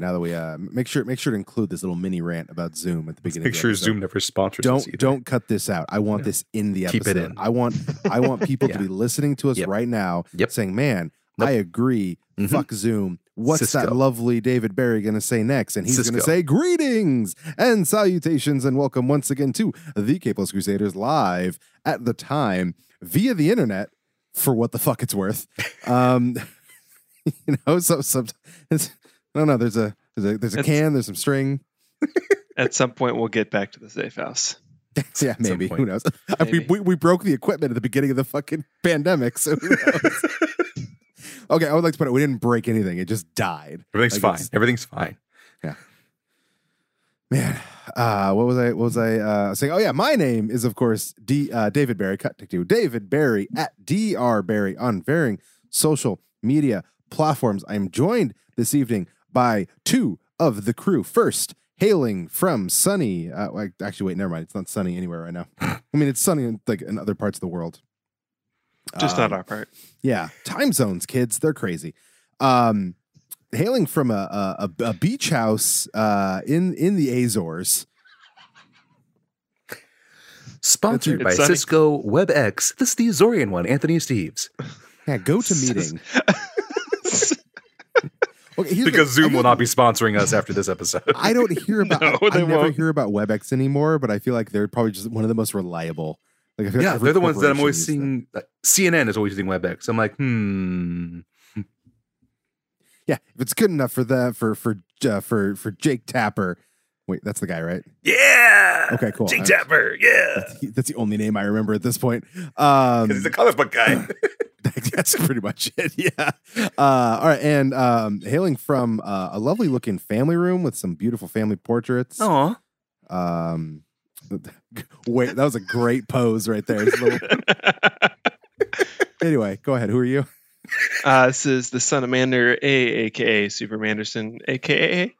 Now that we uh make sure make sure to include this little mini rant about Zoom at the beginning. Make of the sure. Zoom never sponsors Don't don't cut this out. I want Yeah. this in the episode. Keep it in. I want I want people to be listening to us Yep. right now, Yep. saying, "Man, Nope. I agree. Mhm. Fuck Zoom. What's that lovely David Barrie going to say next?" And he's going to say, "Greetings and salutations, and welcome once again to the Capeless Crusaders live at the time via the internet for what the fuck it's worth." Um, you know, so some it's, I don't know. There's a there's a there's a can. There's some string. At some point, we'll get back to the safe house. Yeah, maybe. Who knows? Maybe. we, we broke the equipment at the beginning of the fucking pandemic. So who knows? okay, I would like to put it. We didn't break anything. It just died. Everything's Like fine. Everything's fine. Yeah. Man, uh, what was I? What was I uh, saying? Oh yeah, my name is of course D uh, David Barrie. Cut to two. David Barrie at Dr Barrie on varying social media platforms. I am joined this evening by two of the crew. First, hailing from sunny. Uh, actually, wait, never mind. It's not sunny anywhere right now. I mean, it's sunny in like in other parts of the world. Just Um, not our part. Yeah, time zones, kids, they're crazy. Um, hailing from a a, a- a beach house uh, in in the Azores. Sponsored It's by sunny. Cisco WebEx. This is the Azorian one, Anthony Esteves. Yeah, go to meeting. Okay, Because Zoom will don't- be sponsoring us after this episode. I don't hear about. No, I, they never won't. hear about WebEx anymore, but I feel like they're probably just one of the most reliable. Like, I feel like yeah, every they're the ones that I'm always seeing. uh, CNN is always using WebEx. I'm like, hmm. Yeah, if it's good enough for the for for uh, for for Jake Tapper. Wait, that's the guy, right? Yeah. Okay, cool. Jake Tapper. Yeah. That's, that's the only name I remember at this point. Um, Because he's a comic book guy. That's pretty much it. Yeah. Uh, all right. And um, hailing from uh, a lovely looking family room with some beautiful family portraits. Aw. Um, wait, that was a great pose right there. Little- anyway, go ahead. Who are you? uh, this is the son of Mander, A, aka Super Manderson, aka.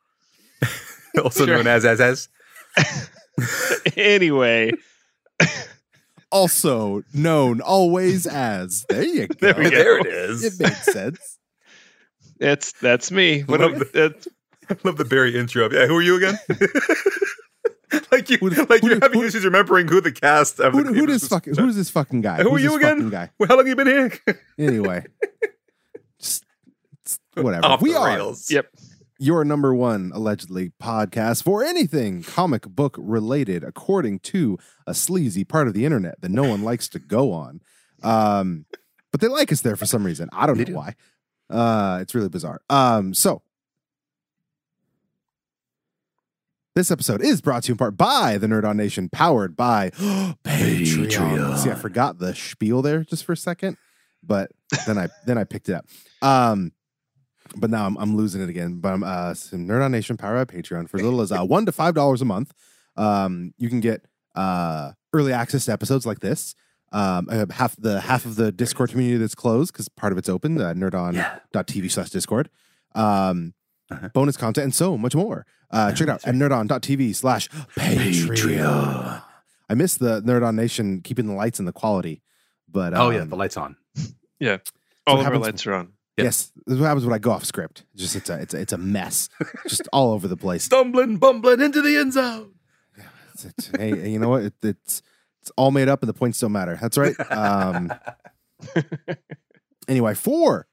Also Sure. known as as as. anyway, Also known always as. There you go. There we go. there it is. It makes sense. it's that's me. What Love am- the- I love the Barrie intro. Yeah, who are you again? like you, Who- like who- you're having who- issues remembering who the cast of Who, the who does fucking? Who is this fucking guy? Who are you this again? Guy. Well, how long have you been here? Anyway, just it's- whatever. Off we the are rails. Yep. Your number one allegedly podcast for anything comic book related, according to a sleazy part of the internet that no one likes to go on. Um, but they like us there for some reason. I don't They know do. why. Uh, it's really bizarre. Um, so this episode is brought to you in part by the Nerd On Nation, powered by Patreon. Patreon. See, I forgot the spiel there just for a second, but then I then I picked it up. Um, but now I'm, I'm losing it again. But I'm uh, some Nerd On Nation powered by Patreon for as little as uh, one to five dollars a month. Um, you can get uh early access to episodes like this. Um, I have half the half of the Discord community that's closed because part of it's open. Uh, nerdon.tv slash Discord. Um, Uh-huh. bonus content and so much more. Uh, check it out at nerdon.tv slash Patreon. Patreon. I miss the Nerd On Nation keeping the lights and the quality, but Oh yeah, um, the lights on. Yeah, all what of our lights are on. Yeah. Yes, this is what happens when I go off script. Just it's a it's a, it's a mess, just all over the place. Stumbling, bumbling into the end zone. It's- it's- hey, you know what? It, it's it's all made up, and the points don't matter. That's right. Um, anyway, for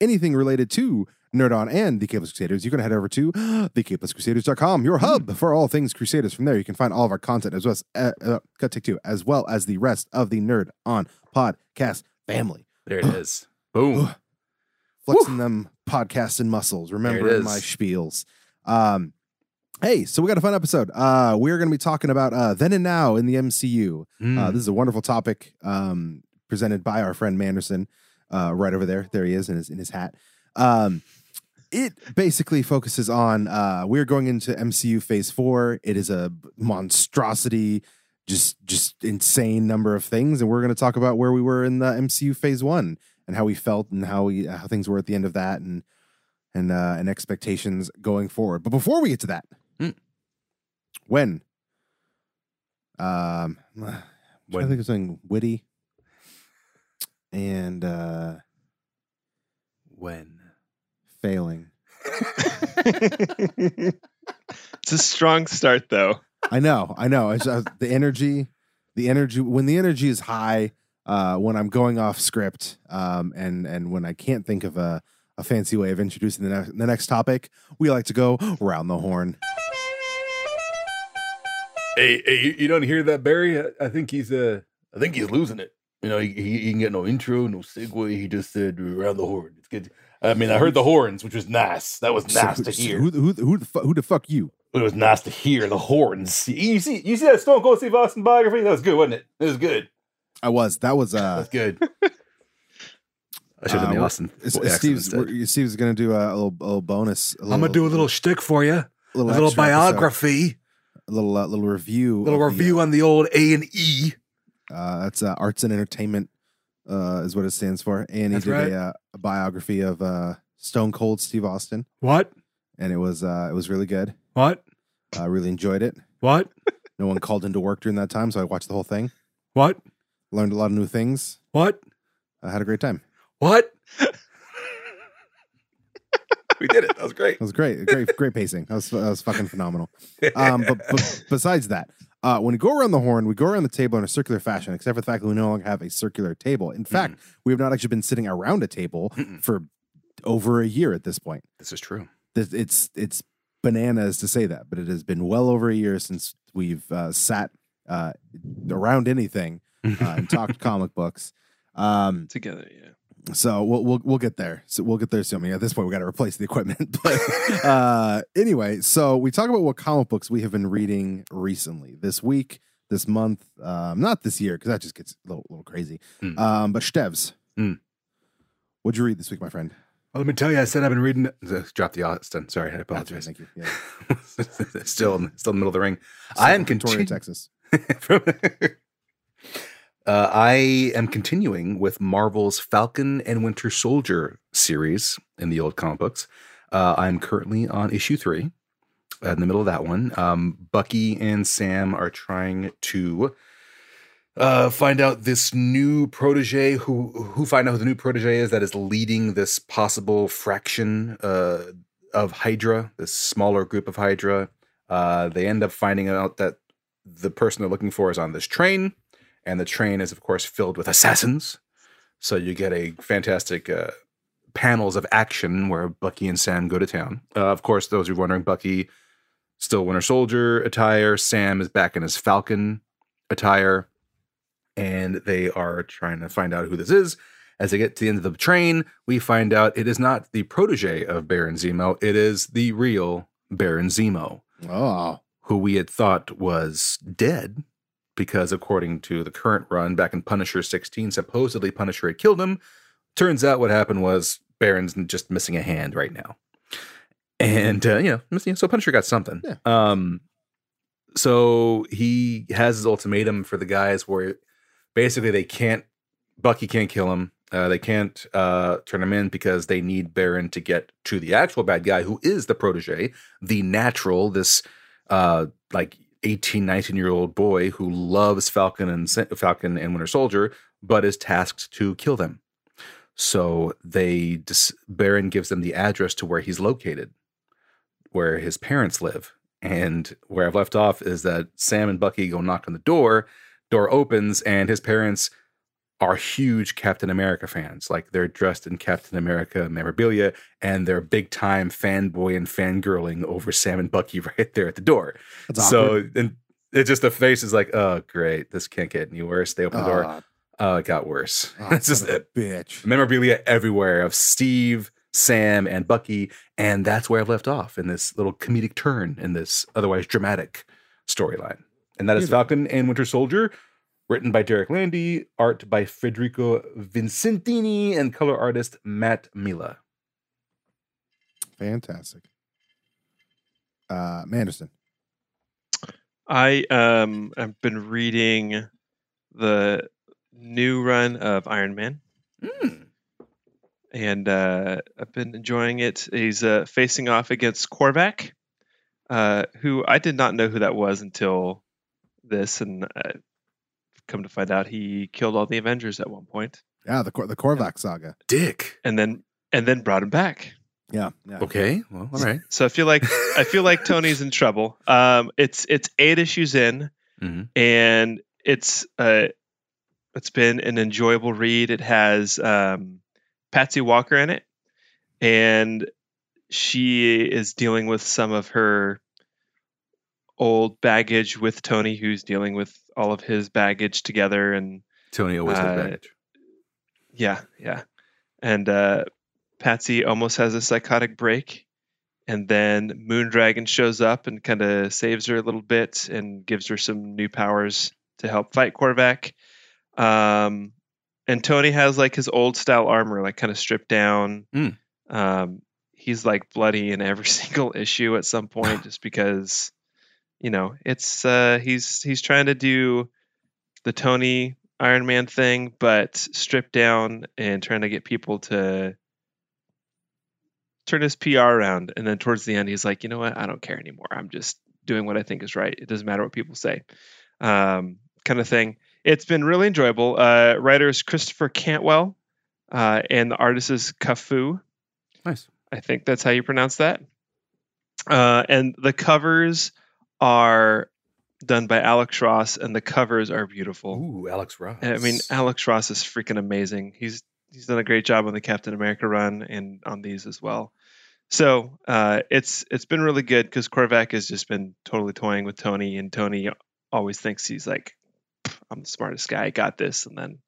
anything related to Nerd On and the Capeless Crusaders, you can head over to thecapelesscrusaders.com, your hub for all things Crusaders. From there, you can find all of our content as well as uh, uh, cut take two, as well as the rest of the Nerd On podcast family. There it is. Boom. Flexing them podcasts and muscles, remembering my spiels. Um, hey, so we got a fun episode. Uh, we're going to be talking about uh, then and now in the MCU. Uh, Mm. this is a wonderful topic um, presented by our friend Manderson, uh, right over there. There he is in his in his hat. Um, it basically focuses on uh, we're going into MCU Phase Four. It is a monstrosity, just just insane number of things, and we're going to talk about where we were in the MCU Phase One and how we felt and how we how things were at the end of that and and uh, and expectations going forward. But before we get to that, Mm. when um, I When- think of something witty and uh, when? failing. it's a strong start, though. I know, I know. It's just the energy, the energy. When the energy is high, uh, when I'm going off script, um, and and when I can't think of a, a fancy way of introducing the next the next topic, we like to go round the horn. Hey, hey, you, you don't hear that, Barrie? I, I think he's uh, I think he's losing it. You know, he, he, he can get no intro, no segue. He just said around the horn. It's good. I mean, I heard the horns, which was nice. That was nice So- to so hear. Who, who, who, the fu- who the fuck you? It was nice to hear the horns. You see, you see that Stone Cold Steve Austin biography? That was good, wasn't it? It was good. I was. That was uh. That's good. I should have uh, done the Austin. Is- accent Steve's Steve's gonna do a, little, a little bonus. I'm gonna do a little shtick for you, a little extra episode, biography, a little uh, little review, a little of the, review on the old A and E. Uh, that's uh, arts and entertainment uh, is what it stands for. And he That's did right. a, uh, a biography of uh, Stone Cold Steve Austin, What? and it was uh, it was really good. What? I really enjoyed it. What? No one called into work during that time, so I watched the whole thing. What? Learned a lot of new things. What? I had a great time. What? we did it. That was great. That was great, great, great pacing. That was that was fucking phenomenal. Um, but, but besides that, uh, when we go around the horn, we go around the table in a circular fashion, except for the fact that we no longer have a circular table. In fact, we have not actually been sitting around a table Mm-mm. for over a year at this point. this is true. Th- It's it's bananas to say that, but it has been well over a year since we've uh, sat uh, around anything uh, and talked comic books. Um, Together, yeah. so we'll we'll we'll get there. So we'll get there soon. I mean, at this point, we got to replace the equipment. But uh, anyway, so we talk about what comic books we have been reading recently, this week, this month, um, not this year because that just gets a little, little crazy. Mm. Um, but Stevs, Mm. what'd you read this week, my friend? Well, let me tell you, I said I've been reading. Drop the Austin. Sorry, I That's right, apologize. thank you. Yeah. still, in- still in the middle of the ring. I am Victoria, continu- Texas. uh, I am continuing with Marvel's Falcon and Winter Soldier series in the old comic books. Uh, I'm currently on issue three, uh, in the middle of that one. Um, Bucky and Sam are trying to uh, find out this new protege who who find out who the new protege is that is leading this possible fraction uh, of Hydra, this smaller group of Hydra. They end up finding out that the person they're looking for is on this train, and the train is, of course, filled with assassins. So you get a fantastic uh, panels of action where Bucky and Sam go to town. Uh, of course, those who are wondering, Bucky still Winter Soldier attire. Sam is back in his Falcon attire, and they are trying to find out who this is. As they get to the end of the train, we find out it is not the protege of Baron Zemo; it is the real Baron Zemo Oh, who we had thought was dead because according to the current run back in Punisher 16 supposedly Punisher had killed him. Turns out what happened was Baron's just missing a hand right now. And uh, you know so Punisher got something. Yeah. um so he has his ultimatum for the guys where basically they can't Bucky can't kill him. Uh, they can't uh, turn him in because they need Baron to get to the actual bad guy who is the protege the natural this uh like 18 19 year old boy who loves falcon and falcon and winter soldier but is tasked to kill them. So they dis- baron gives them the address to where he's located where his parents live. And where i've left off is that sam and bucky go knock on the door door opens and his parents are huge Captain America fans. Like they're dressed in Captain America memorabilia and they're big time fanboy and fangirling over Sam and Bucky right there at the door. that's so awkward. and it's just the face is like, oh great, this can't get any worse. They open the door. Oh, it got worse. ah, it's just a bitch. memorabilia everywhere of Steve, Sam, and Bucky, and that's where I've left off in this little comedic turn in this otherwise dramatic storyline. And that is Falcon and Winter Soldier, written by Derek Landy, art by Federico Vicentini, and color artist Matt Milla. Fantastic. Uh, Manderson. I um I've been reading the new run of Iron Man, Mm. and uh, I've been enjoying it. He's uh, facing off against Korvac, uh, who I did not know who that was until this, and uh, come to find out he killed all the Avengers at one point, Yeah, the Cor- the Korvac saga. Dick. and then and then brought him back. Yeah. yeah. Okay. Well, all right. So I feel like I feel like Tony's in trouble. Um, it's it's eight issues in, Mhm. and it's uh, it's been an enjoyable read. It has um, Patsy Walker in it, and she is dealing with some of her old baggage with Tony, who's dealing with all of his baggage together, and Tony always has Uh, baggage. yeah, yeah. And uh, Patsy almost has a psychotic break. And then Moondragon shows up and kind of saves her a little bit and gives her some new powers to help fight Korvac. Um, and Tony has like his old style armor, like kind of stripped down. Mm. Um, he's like bloody in every single issue at some point, just because, you know, it's uh, he's he's trying to do the Tony Iron Man thing, but stripped down and trying to get people to turn his PR around. And then towards the end, he's like, you know what? I don't care anymore. I'm just doing what I think is right. It doesn't matter what people say, um, kind of thing. It's been really enjoyable. Uh, writer is Christopher Cantwell, uh, and the artist is CAFU. Nice. I think that's how you pronounce that. Uh, and the covers are done by Alex Ross, and the covers are beautiful. Ooh, Alex Ross. I mean, Alex Ross is freaking amazing. He's he's done a great job on the Captain America run and on these as well. So uh, it's it's been really good because Korvac has just been totally toying with Tony, and Tony always thinks he's like, I'm the smartest guy, I got this, and then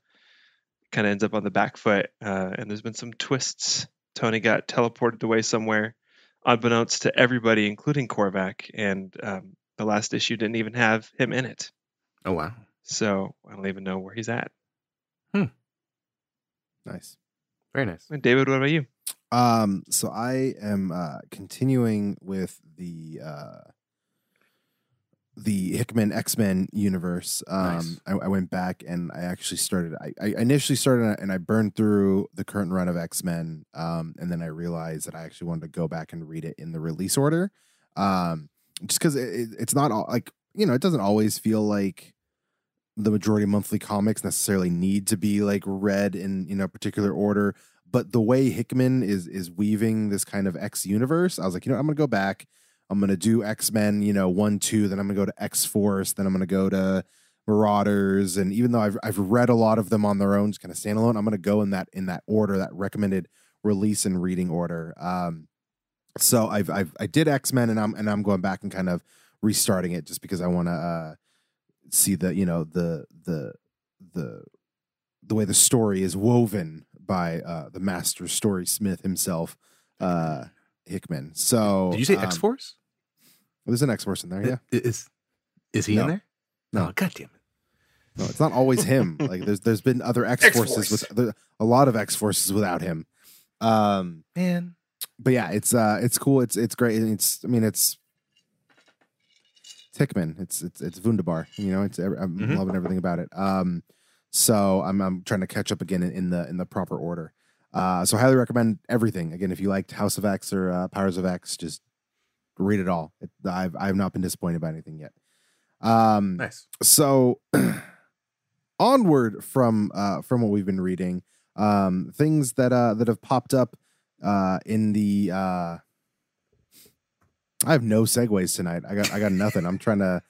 kind of ends up on the back foot. Uh, and there's been some twists. Tony got teleported away somewhere, unbeknownst to everybody, including Korvac, and um, the last issue didn't even have him in it. oh wow. So I don't even know where he's at. Hmm. Nice. Very nice. And David, what about you? Um, so I am uh, continuing with the uh, the Hickman X Men universe. Um, Nice. I, I went back and I actually started. I, I initially started and I burned through the current run of X Men, um, and then I realized that I actually wanted to go back and read it in the release order, um, just because it, it- it's not all, like you know it doesn't always feel like the majority of monthly comics necessarily need to be like read in you know particular order but the way Hickman is is weaving this kind of X universe, I was like, you know, I'm gonna go back. I'm gonna do X Men, you know, one, two. Then I'm gonna go to X Force. Then I'm gonna go to Marauders. And even though I've I've read a lot of them on their own, just kind of standalone, I'm gonna go in that in that order, that recommended release and reading order. Um, so I've I've I did X Men, and I'm and I'm going back and kind of restarting it just because I want to uh, see the you know the the the the way the story is woven by uh, the master story smith himself, uh, Hickman. So Did you say um, X Force? There's an X Force in there, yeah. Is is he No. in there? No. Oh, God damn it. No, it's not always him. like there's there's been other X forces with a lot of X forces without him. Um, Man. But yeah, it's uh, it's cool. It's it's great. It's I mean it's. Hickman, it's it's it's Wunderbar. You know, it's I'm Mhm. loving everything about it. Um, so I'm I'm trying to catch up again in, in the in the proper order. Uh, so highly recommend everything. Again, if you liked House of X or uh, Powers of X, just read it all. It, I've I've not been disappointed by anything yet. Um, Nice. so onward from uh from what we've been reading um things that uh that have popped up uh in the uh i have no segues tonight i got i got nothing i'm trying to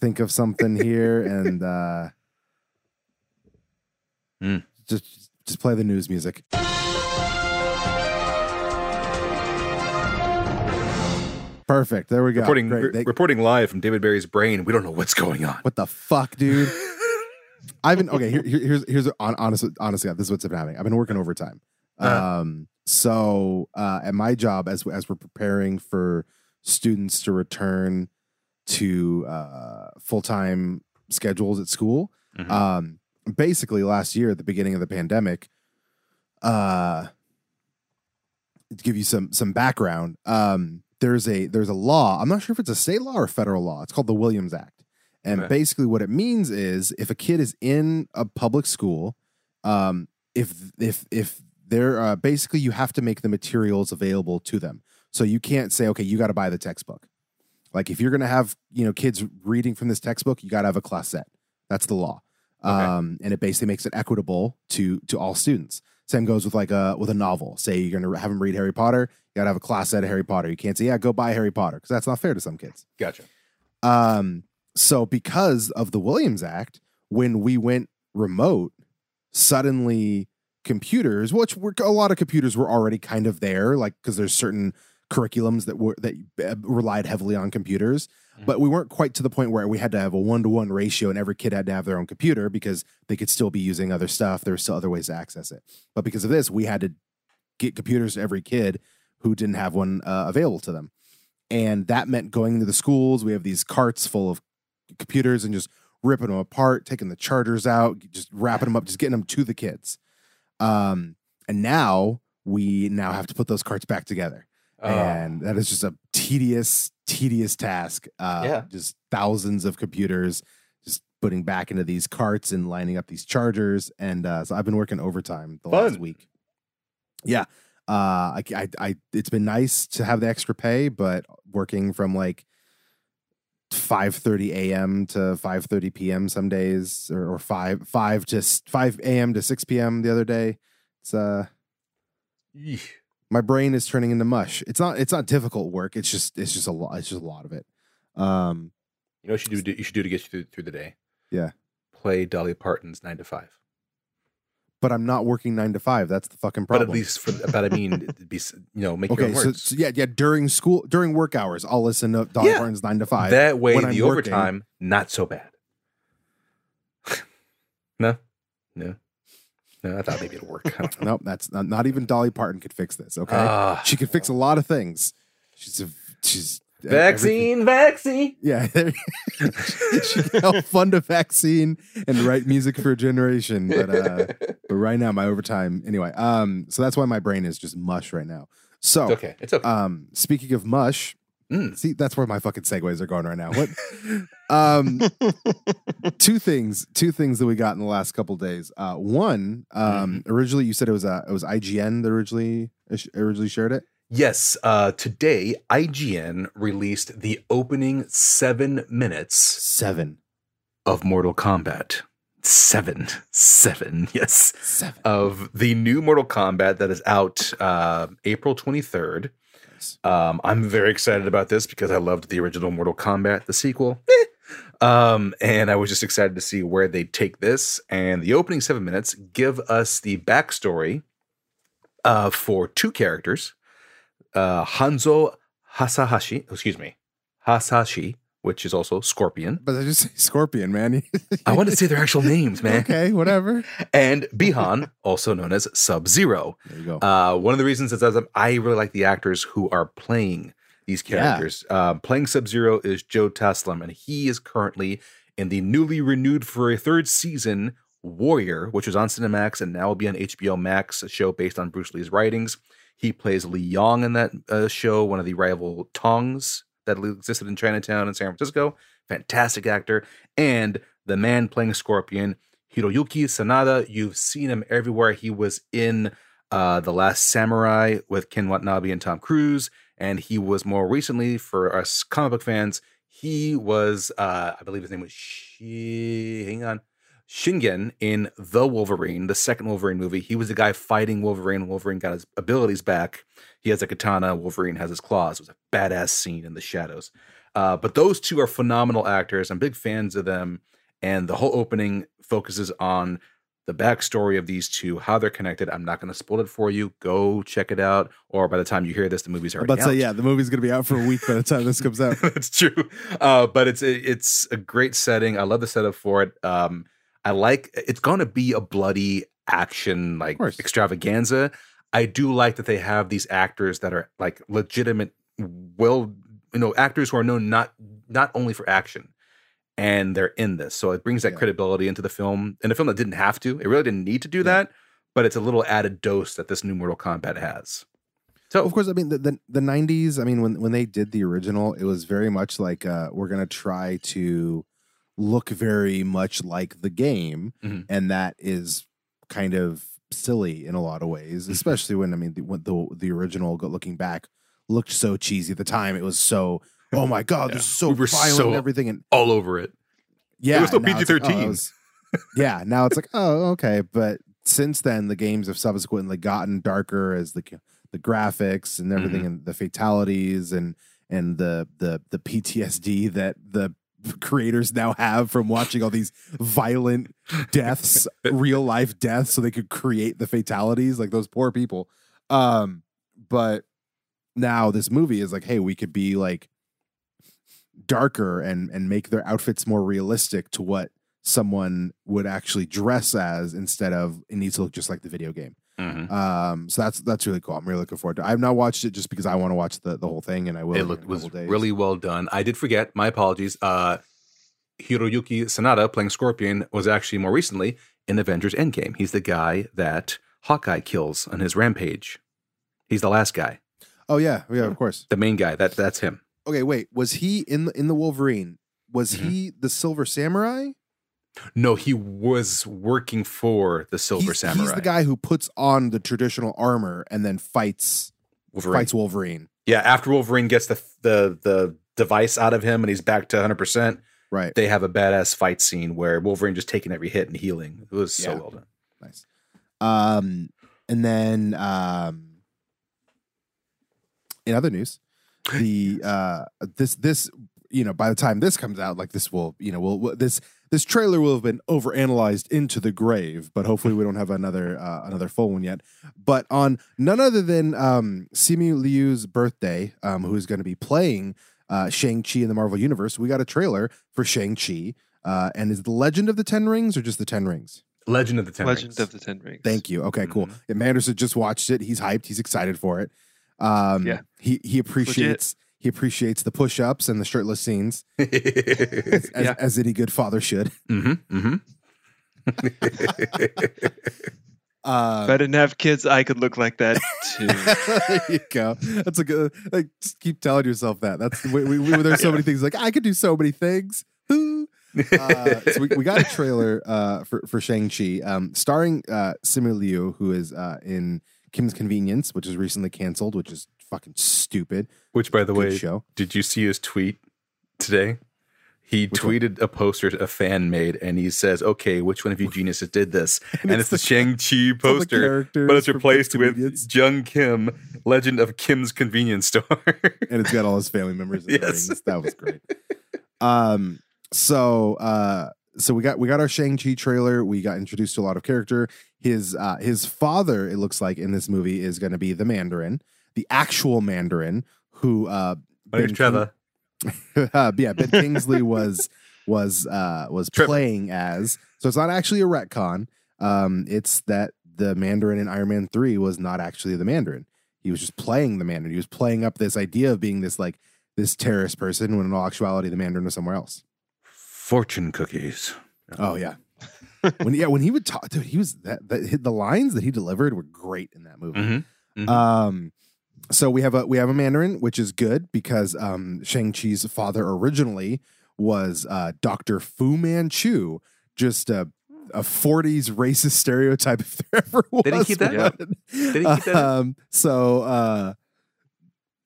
think of something here and uh Hmm. just just play the news music perfect there we go Reporting re- They- reporting live from David Barrie's brain. We don't know what's going on. what the fuck dude I've been okay. Here, here- here's here's hon- honestly, honestly, this is what's been happening. I've been working overtime. Uh-huh. Um, so uh, at my job, as as we're preparing for students to return to uh, full time schedules at school, Mhm. um, basically last year at the beginning of the pandemic, uh, to give you some some background, um, there's a there's a law. I'm not sure if it's a state law or federal law. It's called the Williams Act. And Okay. basically, what it means is if a kid is in a public school, um, if if if they're uh, basically you have to make the materials available to them. So you can't say, okay, you got to buy the textbook. Like if you're gonna have you know kids reading from this textbook, you got to have a class set. That's the law, Okay. um, and it basically makes it equitable to to all students. Same goes with like a with a novel. Say you're gonna have them read Harry Potter, you gotta have a class set of Harry Potter. You can't say, yeah, go buy Harry Potter because that's not fair to some kids. Gotcha. Um, so because of the Williams Act, when we went remote, suddenly computers, which were a lot of computers were already kind of there, like because there's certain curriculums that were that uh, relied heavily on computers, Mhm. but we weren't quite to the point where we had to have a one to one ratio and every kid had to have their own computer because they could still be using other stuff. There were still other ways to access it, but because of this, we had to get computers to every kid who didn't have one uh, available to them. And that meant going to the schools. We have these carts full of computers and just ripping them apart, taking the chargers out, just wrapping them up, just getting them to the kids. Um, and now we now have to put those carts back together. Oh. And that is just a tedious, tedious task. Uh, Yeah. Just thousands of computers just putting back into these carts and lining up these chargers. And uh, so I've been working overtime the last week. Yeah. Uh, I, I, I, it's been nice to have the extra pay, but working from like 5:30 a.m. to 5:30 p.m. some days, or, or five five to 5 a.m. to 6 p.m. the other day. It's uh, Yeesh. my brain is turning into mush. It's not it's not difficult work. It's just it's just a lot. It's just a lot of it. Um, You know what you should do? You should do to get you through, through the day. Yeah. Play Dolly Parton's nine to five. But I'm not working nine to five. That's the fucking But problem. at least for, but I mean, be you know, make your okay, own so, so yeah, yeah. During school, during work hours, I'll listen to Dolly Yeah. Parton's nine to five. that way, when I'm the working- overtime not so bad. no, no, no. I thought maybe it'd work. Nope, that's not, not even Dolly Parton could fix this. Okay, Ah. she could fix a lot of things. She's a she's everything- vaccine, vaccine. Yeah, she can help fund a vaccine and write music for a generation. But uh, but right now, my overtime anyway. Um, so that's why my brain is just mush right now. So It's okay. It's okay. um, speaking of mush, Mm. see that's where my fucking segues are going right now. What? um, two things, two things that we got in the last couple days. Uh, one, um, Mm-hmm. originally you said it was uh, it was IGN that originally originally shared it. Yes, uh, today IGN released the opening seven minutes Seven, of Mortal Kombat. Seven, seven, yes, seven. of the new Mortal Kombat that is out uh, April twenty third. Nice. Um, I'm very excited about this because I loved the original Mortal Kombat, the sequel. Eh. Um, and I was just excited to see where they take this. And the opening seven minutes give us the backstory uh, for two characters uh, Hanzo Hasahashi, excuse me, Hasashi, which is also Scorpion. But I just say Scorpion, man. I want to say their actual names, man. Okay, whatever. And Bihan, also known as Sub Zero. There you go. Uh, one of the reasons is that I really like the actors who are playing these Yeah. characters. Uh, playing Sub Zero is Joe Taslim, and he is currently in the newly renewed for a third season Warrior, which was on Cinemax and now will be on HBO Max, a show based on Bruce Lee's writings. He plays Li Yong in that uh, show, one of the rival Tongs that existed in Chinatown in San Francisco. Fantastic actor. And the man playing Scorpion, Hiroyuki Sanada. You've seen him everywhere. He was in uh, The Last Samurai with Ken Watanabe and Tom Cruise. And he was more recently, for us comic book fans, he was, uh, I believe his name was Shi, hang on, Shingen in The Wolverine, the second Wolverine movie. He was the guy fighting Wolverine. Wolverine got his abilities back. He has a katana. Wolverine has his claws. It was a badass scene in the shadows. Uh, but those two are phenomenal actors. I'm big fans of them. And the whole opening focuses on the backstory of these two, how they're connected. I'm not going to spoil it for you. Go check it out. Or by the time you hear this, the movie's already to say, yeah, the movie's gonna be out for a week by the time this comes out. That's true. Uh, but it's a, it's a great setting. I love the setup for it. Um, I like it's going to be a bloody action like extravaganza. I do like that they have these actors that are like legitimate, well, you know, actors who are known not not only for action, and they're in this, so it brings that Yeah. credibility into the film. In a film that didn't have to, it really didn't need to do Yeah. that, but it's a little added dose that this new Mortal Kombat has. So of course, I mean the, the the '90s. I mean, when when they did the original, it was very much like uh, we're gonna try to look very much like the game, Mhm. and that is kind of silly in a lot of ways. Especially when I mean the when the, the original, looking back, looked so cheesy at the time. It was so. Oh my god, this is so We were violent so- and everything, and all over it. yeah, it was still now it's like, oh, PG-13. yeah, now it's like, oh, okay, but since then, the games have subsequently gotten darker as the the graphics and everything, Mm-hmm. and the fatalities and and the the the PTSD that the creators now have from watching all these violent deaths, real life deaths, so they could create the fatalities, like those poor people. Um, but now this movie is like, hey, we could be like darker and and make their outfits more realistic to what someone would actually dress as instead of it needs to look just like the video game. Mhm. Um, so that's that's really cool. I'm really looking forward to. it. I've not watched it just because I want to watch the the whole thing, and I will. It looked was days. really well done. I did forget. My apologies. Uh, Hiroyuki Sanada playing Scorpion was actually more recently in Avengers Endgame. He's the guy that Hawkeye kills on his rampage. He's the last guy, Oh yeah, yeah, of course. the main guy. That that's him. Okay, wait. Was he in the in the Wolverine? Was Mhm. he the Silver Samurai? No, he was working for the Silver he's, Samurai. He's the guy who puts on the traditional armor and then fights Wolverine. fights Wolverine. Yeah, after Wolverine gets the the the device out of him and he's back to 100. percent Right. They have a badass fight scene where Wolverine just taking every hit and healing. It was so Yeah. well done. Nice. Um, and then um, in other news, the uh, this this you know by the time this comes out, like this will you know will- this this trailer will have been overanalyzed into the grave, but hopefully we don't have another uh, another full one yet. But on none other than um, Simu Liu's birthday, um, who is going to be playing uh, Shang Chi in the Marvel Universe, we got a trailer for Shang Chi. Uh, and is the Legend of the Ten Rings or just the Ten Rings? Legend of the Ten Legend Rings. of the Ten Rings. Thank you. Okay, cool. Mhm. Yeah, Manderson just watched it. He's hyped. He's excited for it. Um, Yeah. He he appreciates he appreciates the push ups and the shirtless scenes as, Yeah. as any good father should. mm-hmm, mm-hmm. Uh, If I didn't have kids, I could look like that too. there you go. That's a good. Like, just keep telling yourself that. That's we, we, we- there's so many things. Like I could do so many things. Ooh. uh, so we, we got a trailer uh, for for Shang Chi, um, starring uh, Simu Liu, who is uh, in Kim's Convenience, which is recently canceled, which is fucking stupid. Which, by the Good way, show. did you see his tweet today? He Which one? tweeted a poster a fan made, and he says, "Okay, which one of you geniuses did this?" And, it's, the, Shang Chi It's the poster, but it's replaced with Jung Kim, Legend of Kim's Convenience Store. and it's got all his family members. In the Yes. that was great. Um, so uh, so we got we got our Shang Chi trailer. We got introduced to a lot of character. His uh, his father, it looks like in this movie, is going to be the Mandarin, the actual Mandarin, who uh, My Ben Trevor. uh, yeah, Ben Kingsley was was uh was Trevor. playing as. So it's not actually a retcon. Um, it's that the Mandarin in Iron Man Three was not actually the Mandarin. He was just playing the Mandarin. He was playing up this idea of being this like this terrorist person when in all actuality the Mandarin was somewhere else. Fortune cookies. Oh yeah. when yeah, when he would talk, dude, he was that, that the lines that he delivered were great in that movie. Mhm. Mhm. Um, so we have a we have a Mandarin, which is good because um Shang Chi's father originally was uh Doctor Fu Manchu, just a a 40s racist stereotype if there ever was. Did he keep that? one. Did he keep that? Um, so uh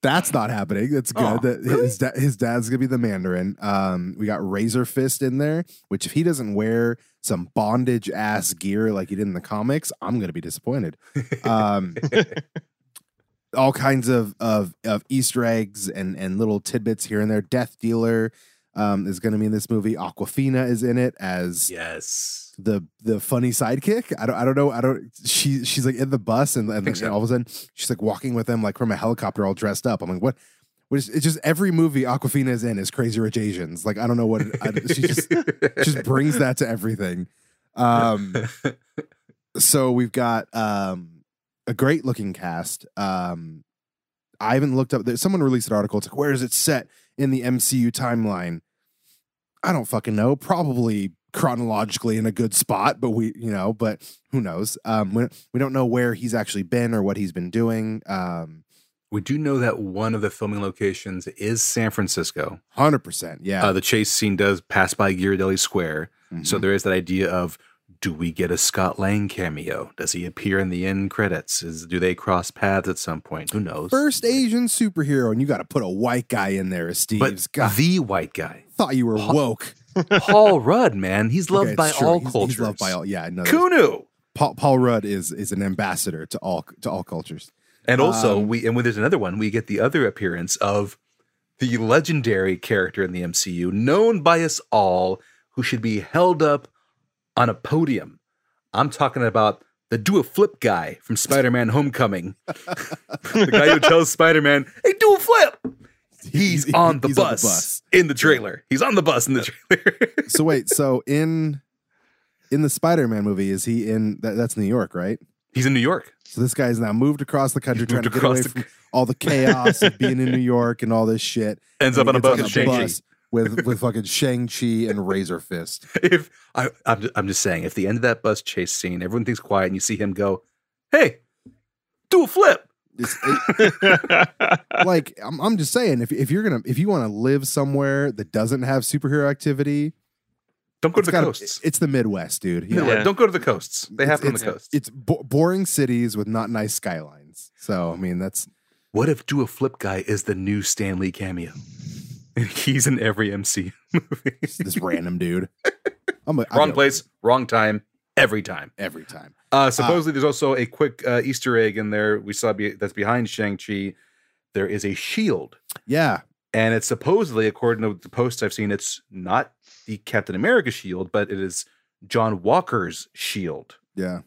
that's not happening. That's good. Oh, that really? his da- his dad's gonna be the Mandarin. Um, we got Razor Fist in there, which if he doesn't wear some bondage ass gear like he did in the comics, I'm gonna be disappointed. Um, all kinds of of of Easter eggs and and little tidbits here and there. Death Dealer um, is going to be in this movie. Awkwafina is in it as yes. the the funny sidekick. I don't I don't know. I don't. She she's like in the bus and, and, so. all of a sudden she's like walking with them like from a helicopter, all dressed up. I'm like, what? What is, it's just every movie Awkwafina is in is Crazy Rich Asians. Like I don't know what it, I, she just just brings that to everything. Um, so we've got um a great looking cast. Um I haven't looked up someone released an article. It's like, where is it set in the MCU timeline? I don't fucking know. Probably chronologically in a good spot, but we, you know, but who knows? Um we, we don't know where he's actually been or what he's been doing. Um we do know that one of the filming locations is San Francisco. 100%. Yeah. Uh, the chase scene does pass by Ghirardelli Square. So Mhm. there is that idea of do we get a Scott Lang cameo? Does he appear in the end credits? Is do they cross paths at some point? Who knows? First Asian superhero, and you got to put a white guy in there Steve. But God, the white guy, thought you were Paul- woke. Paul Rudd, man, he's loved Okay, by true. all He's- cultures. He's loved by all. Yeah, I know. Kunu. Paul, Paul Rudd is is an ambassador to all to all cultures. And also, Um, we and when there's another one, we get the other appearance of the legendary character in the MCU, known by us all, who should be held up on a podium. I'm talking about the do a flip guy from Spider-Man: Homecoming, the guy who tells Spider-Man, "Hey, do a flip." He's, on, the, he's bus in the trailer. He's on the bus in the uh, trailer. So wait, so in in the Spider-Man movie, is he in that, that's New York, right? He's in New York. So this guy's now moved across the country trying to get away the- from all the chaos of being in New York and all this shit. Ends And up on a bus with Shang-Chi. bus with with fucking Shang Chi and Razor Fist. if I, I'm, just, I'm just saying, if the end of that bus chase scene, everyone thinks quiet, and you see him go, "Hey, do a flip." It's, it- like I'm, I'm just saying, if if you're gonna if you want to live somewhere that doesn't have superhero activity, Don't go it's to the gotta- coasts. It's the Midwest, dude. You know, Yeah. Don't go to the coasts. They have It's- them on the coasts. It's bo- boring cities with not nice skylines. So I mean, that's what if Do a Flip guy is the new Stan Lee cameo? He's in every MC movie. this random dude. I'm a, wrong place, wrong time, every time. every time. Uh, supposedly, there's also a quick uh, Easter egg in there. We saw be- that's behind Shang Chi. There is a shield, Yeah, and it's supposedly, according to the posts I've seen, it's not the Captain America shield, but it is John Walker's shield. yeah.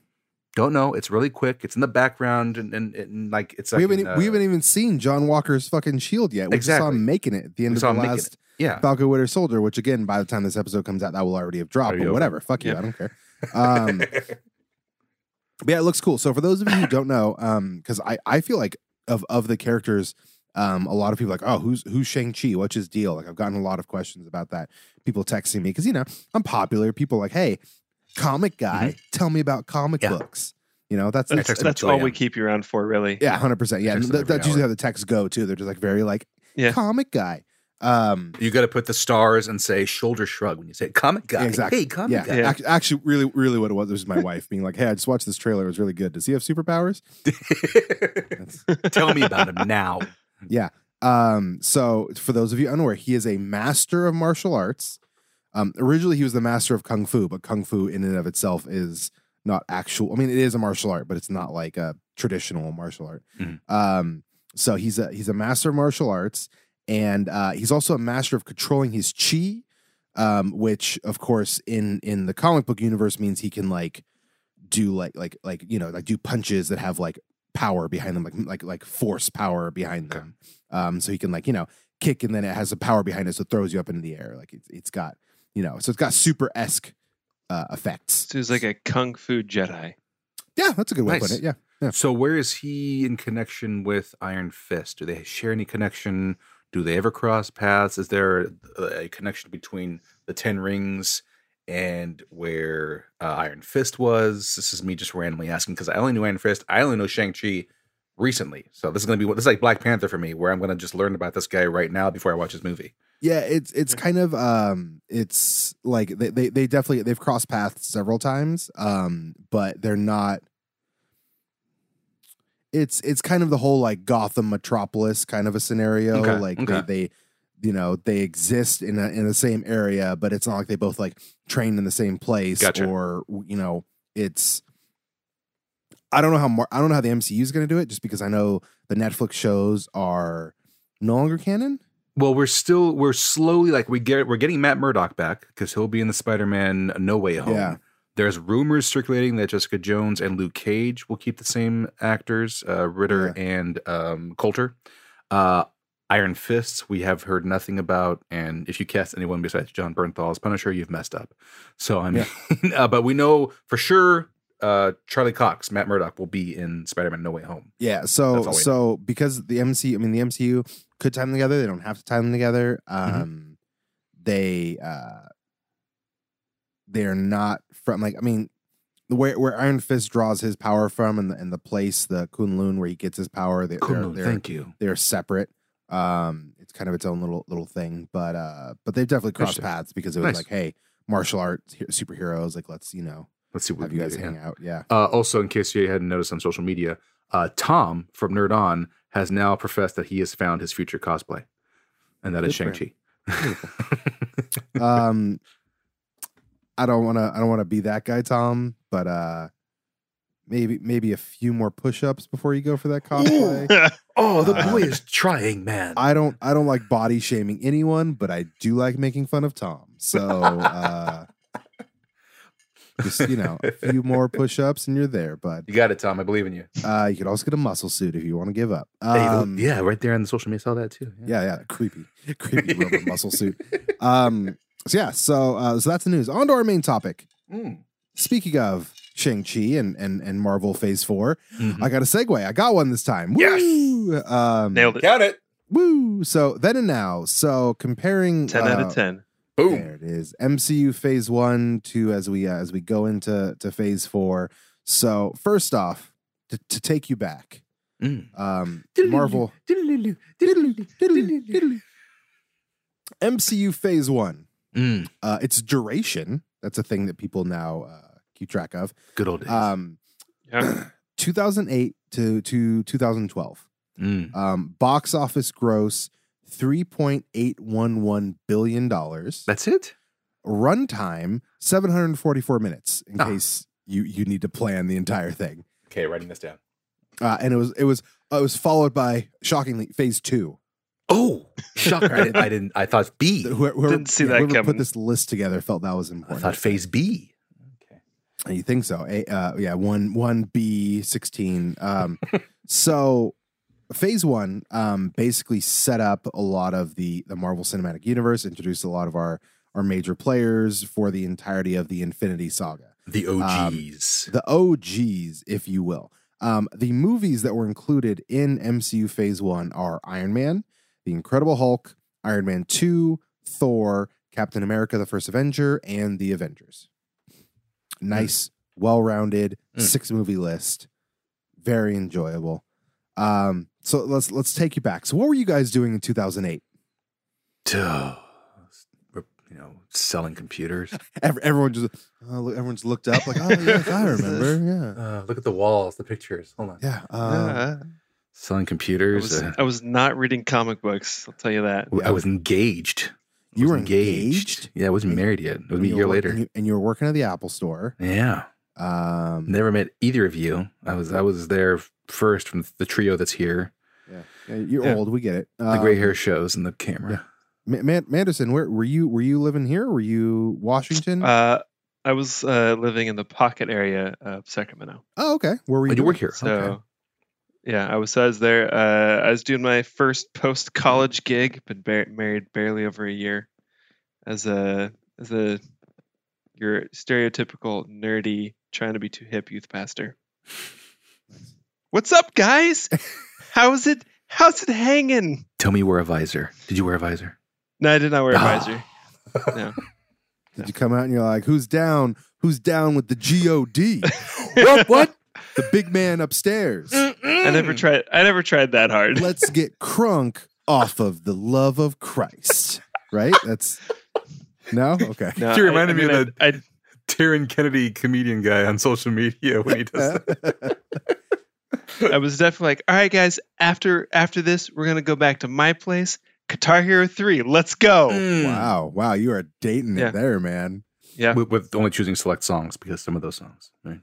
Don't know. It's really quick. It's in the background, and, and, and like it's. we haven't in, we uh, haven't even seen John Walker's fucking shield yet. We just saw him making it at the end We of the last Yeah, Falcon Winter Soldier, which again, by the time this episode comes out, that will already have dropped. But over. whatever, fuck you, Yep. I don't care. Um, but yeah, it looks cool. So for those of you who don't know, um, because I I feel like of of the characters, um, a lot of people are like, oh, who's who's Shang Chi? What's his deal? Like I've gotten a lot of questions about that. People texting me because you know I'm popular. People are like, hey, comic guy, tell me about comic Mm-hmm. Yeah. books. You know, that's that's text that's all we keep you around for, really. yeah, hundred percent. Yeah, Text and them th- every that's usually how the texts go too. They're just like very like Yeah. comic guy. Um, you got to put the stars and say shoulder shrug when you say comic guy. Exactly. Hey, comic yeah, guy. Yeah. Ac- actually, really, really, what it was was my wife being like, "Hey, I just watched this trailer. It was really good. Does he have superpowers?" Tell me about him now. yeah. Um. So, for those of you unaware, he is a master of martial arts. Um. Originally, he was the master of kung fu, but kung fu in and of itself is not actual. I mean, it is a martial art, but it's not like a traditional martial art. Mhm. Um. So he's a he's a master of martial arts, and uh, he's also a master of controlling his chi, um, which of course in in the comic book universe means he can like do like like like you know like do punches that have like power behind them like like like force power behind Okay. them um so he can like you know kick and then it has a power behind it so it throws you up into the air like it's, it's got you know so it's got super esque uh effects So he's like a kung fu Jedi. yeah that's a good way to put it yeah yeah So where is he in connection with Iron Fist? Do they share any connection? Do they ever cross paths? Is there a, a connection between the Ten Rings and where uh, Iron Fist was? This is me just randomly asking because I only knew Iron Fist. I only know Shang Chi recently, so this is gonna be what this is like Black Panther for me, where I'm gonna just learn about this guy right now before I watch his movie. yeah it's it's kind of um it's like they, they they definitely they've crossed paths several times um but they're not it's it's kind of the whole like Gotham metropolis kind of a scenario. Okay, Like okay. they, they you know they exist in a, in the same area, but it's not like they both like train in the same place Gotcha. or you know it's. I don't know how Mar- I don't know how the MCU is going to do it, just because I know the Netflix shows are no longer canon. Well, we're still we're slowly like we get we're getting Matt Murdock back because he'll be in the Spider-Man No Way Home. Yeah. There's rumors circulating that Jessica Jones and Luke Cage will keep the same actors, uh, Ritter and um, Colter. Uh, Iron Fists, we have heard nothing about, and if you cast anyone besides Jon Bernthal as Punisher, you've messed up. So I mean, uh, but we know for sure uh, Charlie Cox, Matt Murdock, will be in Spider-Man No Way Home. Yeah. So so because the MCU, I mean the MCU could tie them together. They don't have to tie them together. Mm-hmm. Um, they uh, they're not from like I mean the where where Iron Fist draws his power from and the and the place the Kunlun where he gets his power. They, they're they're, thank you. they're separate. Um, it's kind of its own little little thing, but uh, but they've definitely crossed paths because it was Nice. like, hey, martial arts superheroes, like let's you know Let's see what have you guys hang out. Yeah. Uh, also, in case you hadn't noticed on social media, uh, Tom from Nerd On has now professed that he has found his future cosplay, and that is Good Shang Chi. um i don't want to i don't want to be that guy tom but uh maybe maybe a few more push-ups before you go for that cosplay. Oh, the Uh, boy is trying, man. I don't I don't like body shaming anyone, but I do like making fun of Tom. So uh just you know, a few more push-ups and you're there, bud. you got it, Tom. I believe in you. Uh you could also get a muscle suit if you want to give up. Hey, Um, yeah, right there on the social media, saw that too. yeah, yeah, creepy, creepy robot muscle suit. Um, so yeah, so uh, so that's the news. On to our main topic. Mm. Speaking of Shang Chi and and and Marvel Phase 4 Mhm. I got a segue. I got one this time. Yes! Woo! Um, Nailed it. Count it. Woo! So then and now. So comparing 10 out uh, of 10. Boom. There it is. MCU Phase One two, as we uh, as we go into to Phase Four. So first off, to, to take you back, Mm. um, Marvel MCU Phase One. Mm. Uh, its duration. That's a thing that people now uh, keep track of. Good old days. Um, Yeah. 2008 to to 2012. Mm. Um, box office gross 3.811 billion dollars. That's it. Runtime 744 minutes. In Ah. case you you need to plan the entire thing. Okay, writing this down. Uh, and it was it was uh, it was followed by shockingly Phase Two. Oh, shocker! I didn't. I didn't. I thought B. Whoever, whoever- Didn't see yeah, that whoever coming. put this list together felt that was I important. thought Phase B. Okay. You think so? A, uh, yeah, one one B sixteen. Um, so phase one um, basically set up a lot of the the Marvel Cinematic Universe, introduced a lot of our our major players for the entirety of the Infinity Saga, The OGs. the OGs, if you will. Um, the movies that were included in MCU Phase One are Iron Man, The Incredible Hulk, Iron Man Two, Thor, Captain America: The First Avenger, and The Avengers. Nice, well-rounded Mm. six movie list. Very enjoyable. Um, so let's let's take you back. So what were you guys doing in 2008? Duh. You know, selling computers. Every, everyone just uh, look- everyone just looked up like, oh yes, I remember. Yeah, Uh, look at the walls, the pictures. Hold on. yeah. Um, Uh, Selling I, computers. was, uh, I was not reading comic books. I'll tell you that. I was engaged. I You was were engaged? Yeah, I wasn't married yet. It was a year were later. and you, and you were working at the Apple Store. Yeah. Um, Never met either of you. I was I was there first from the trio that's here. yeah. Yeah, You're Yeah. old. We get it. The gray Um, hair shows in the camera. Ma- Man- Manderson, where were you? Were you living here? Were you Washington? Uh, I was uh, living in the pocket area of Sacramento. oh, okay. Where were Oh, you? you work here. So, okay. yeah, I was, so I was there. Uh, I was doing my first post college gig. Been bar- married barely over a year. As a as a your stereotypical nerdy trying to be too hip youth pastor. What's up, guys? How's it? How's it hanging? Tell me you wear a visor. Did you wear a visor? No, I did not wear a Ah. visor. No. Did you come out and you're like, "Who's down? Who's down with the God? what? What? the big man upstairs. I never tried. I never tried that hard. Let's get crunk off of the love of Christ." Right? That's no. Okay. No, You I- reminded I me mean, of I, I, Kennedy comedian guy on social media when he does that. I was definitely like, all right, guys. After after this, we're gonna go back to my place, Guitar Hero Three. Let's go. Mm. wow. Wow. You are dating Yeah. it there, man. Yeah, With, with only choosing select songs because some of those songs. Right?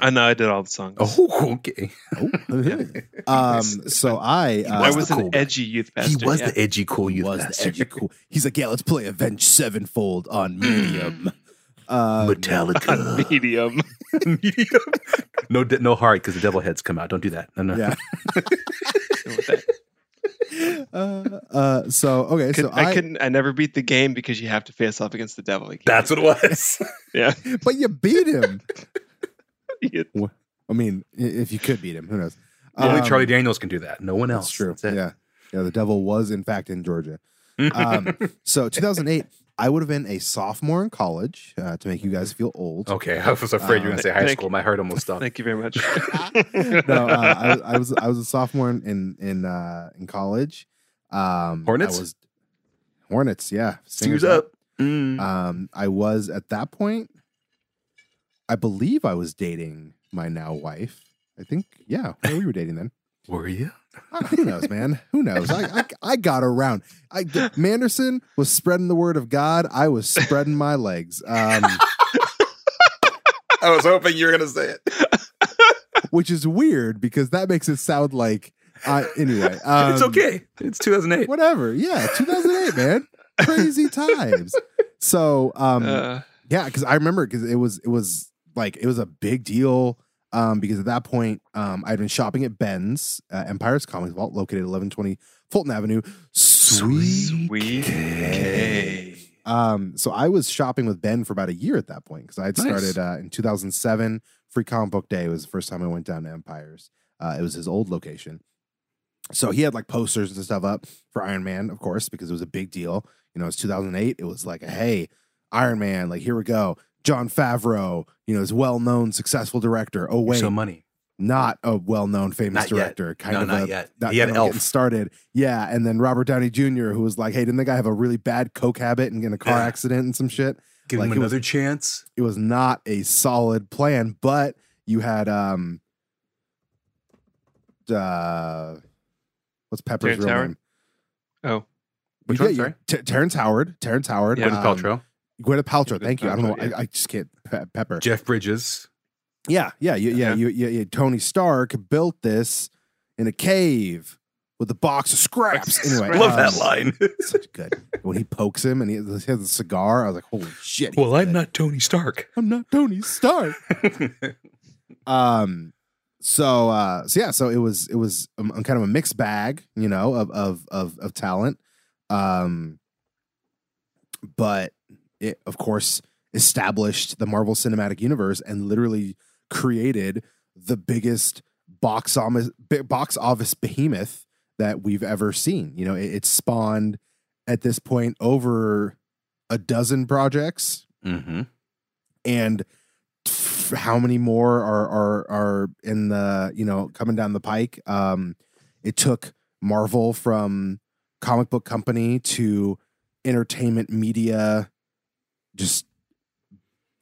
I know. I did all the songs. Oh, okay. Oh. um. So I. Uh, I was was an cool guy. edgy youth He was yeah. the edgy cool youth was the edgy cool. He's like, yeah, let's play Avenged Sevenfold on Medium. Um, Metallica. medium. Medium. no, de- no heart because the devil heads come out. Don't do that. No, no. Yeah. Uh, uh, so okay, Could- so I, I, couldn't. I never beat the game because you have to face off against the devil. You That's what it was. Yeah. but you beat him. that. I mean, if you could beat him, who knows? Only Um, Charlie Daniels can do that. No one else. That's true. That's yeah, yeah. The devil was in fact in Georgia. Um, so 2008, I would have been a sophomore in college uh, to make you guys feel old. okay, I was afraid you were going to say high Thank school. My heart almost stopped. Thank you very much. no, uh, I, was- I was I was a sophomore in in in, uh, in college. Um, Hornets? I was Hornets. Yeah, Stingers Stingers up. Mm. Um, I was at that point. I believe I was dating my now wife. I think, yeah, yeah, we were dating then. Were you? Who knows, man? Who knows? I, I I got around. I Manderson was spreading the word of God. I was spreading my legs. Um, I was hoping you were going to say it. which is weird because that makes it sound like uh, anyway. Um, it's okay. It's 2008. Whatever. Yeah, 2008, man. Crazy times. So, um, Uh, yeah, because I remember because it was it was like it was a big deal. Um, because at that point, um, I'd been shopping at Ben's uh, Empire's Comics Vault, located at 1120 Fulton Avenue. Sweet. Sweet K. Um, so I was shopping with Ben for about a year at that point because I had Nice. started uh, in 2007. Free Comic Book Day was the first time I went down to Empires. Uh, it was his old location. So he had like posters and stuff up for Iron Man, of course, because it was a big deal. You know, it's 2008. It was like, hey, Iron Man, like here we go. Jon Favreau, you know, is well-known, successful director. Oh wait, so money. not a well-known, famous Not yet. director. Kind No, of not a, yet. not- He had you know, Elf. getting started. Yeah, and then Robert Downey Jr., who was like, "Hey, didn't the guy have a really bad coke habit and get in a car Yeah. accident and some shit?" Give Like, him it was- another chance. It was not a solid plan, but you had um, uh, what's Pepper's Terrence real Howard? name? Oh, Which You one? Sorry. T- Terrence Howard. Terrence Howard. Yeah. Gwyneth um, Paltrow. Gwyneth Paltrow. Gwyneth Thank you. I don't know. Yeah. I, I just can't. Pe- Pepper. Jeff Bridges. Yeah, yeah, yeah, yeah. Yeah. You, yeah, yeah. Tony Stark built this in a cave with a box of scraps. Anyway, Scraps. Love um, that line. Such good. When he pokes him and he has he has a cigar, I was like, "Holy shit!" he's well, I'm good. not Tony Stark. I'm not Tony Stark. Um. So, uh, so yeah, so it was, it was um, kind of a mixed bag, you know, of of of of talent. Um. But it, of course, established the Marvel Cinematic Universe and literally created the biggest box office box office behemoth that we've ever seen. You know, it, it spawned at this point over a dozen projects, hmm and f- how many more are are are in the you know coming down the pike? Um, it took Marvel from comic book company to entertainment media. Just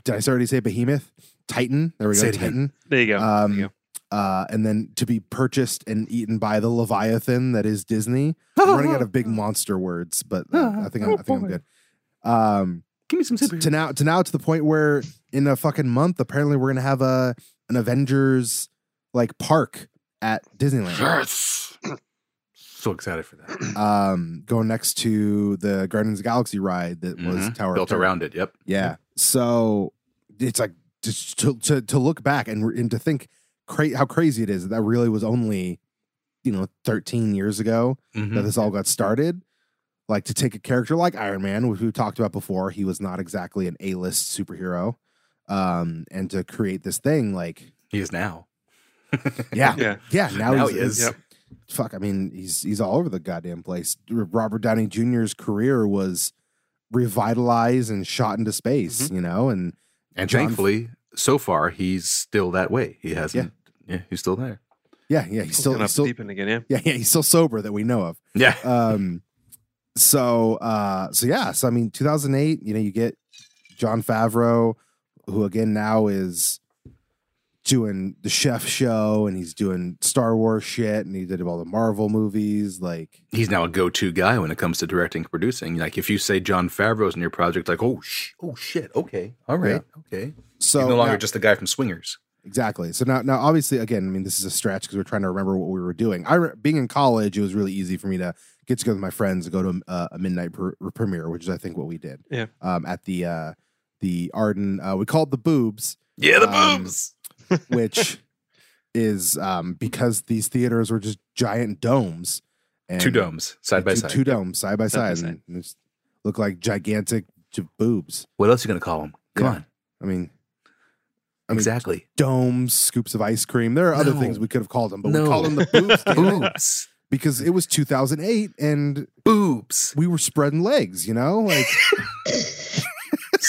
did I already say behemoth? Titan. There we go. Say it again. Titan. there you go. there Um, you go. uh, and then to be purchased and eaten by the Leviathan that is Disney. I'm running out of big monster words, but uh, I think I'm, I think I'm good. Um, Give me some to now to now to the point where in a fucking month, apparently we're gonna have a an Avengers like park at Disneyland. Yes. so excited for that. Um, going next to the Guardians of the Galaxy ride that was Mhm. Tower Built Terror. around it. Yep. Yeah. So it's like just to to, to look back and and to think cra- how crazy it is that that really was only you know 13 years ago Mhm. that this all got started. Like to take a character like Iron Man, which we talked about before, he was not exactly an A-list superhero, um, and to create this thing like He is now. yeah, Yeah. yeah. Now, Now he's, he is. he's- Fuck, I mean, he's he's all over the goddamn place. Robert Downey Jr.'s career was revitalized and shot into space, you know, and And John- thankfully, so far, he's still that way. He hasn't. Yeah, he's still there. yeah, yeah, he's still, he's up still deep in again. Yeah. yeah, yeah, he's still sober that we know of. Yeah. um so uh so yeah so i mean 2008 you know you get jon favreau who again now is doing the chef show and he's doing star wars shit and he did all the marvel movies like He's now a go-to guy when it comes to directing and producing. Like if you say Jon Favreau's in your project, like oh sh- oh shit, okay, all right, okay. so he's no longer now- just the guy from Swingers. exactly so now now obviously again i mean this is a stretch because we're trying to remember what we were doing i re- being in college it was really easy for me to get together with my friends and go to a, a midnight pr- premiere which is i think what we did Yeah. um at the uh the arden uh we called the boobs Yeah, the Um, boobs. Which is um, because these theaters were just giant domes. And Two domes side by two, side. Two domes side by Side side. And just look like gigantic j- boobs. What else are you gonna call them? Come Yeah. on. I mean, I mean, exactly. domes, scoops of ice cream. There are other No. things we could have called them, but No. we called them the boobs boobs. because it was 2008 and Boobs. we were spreading legs, you know? Like,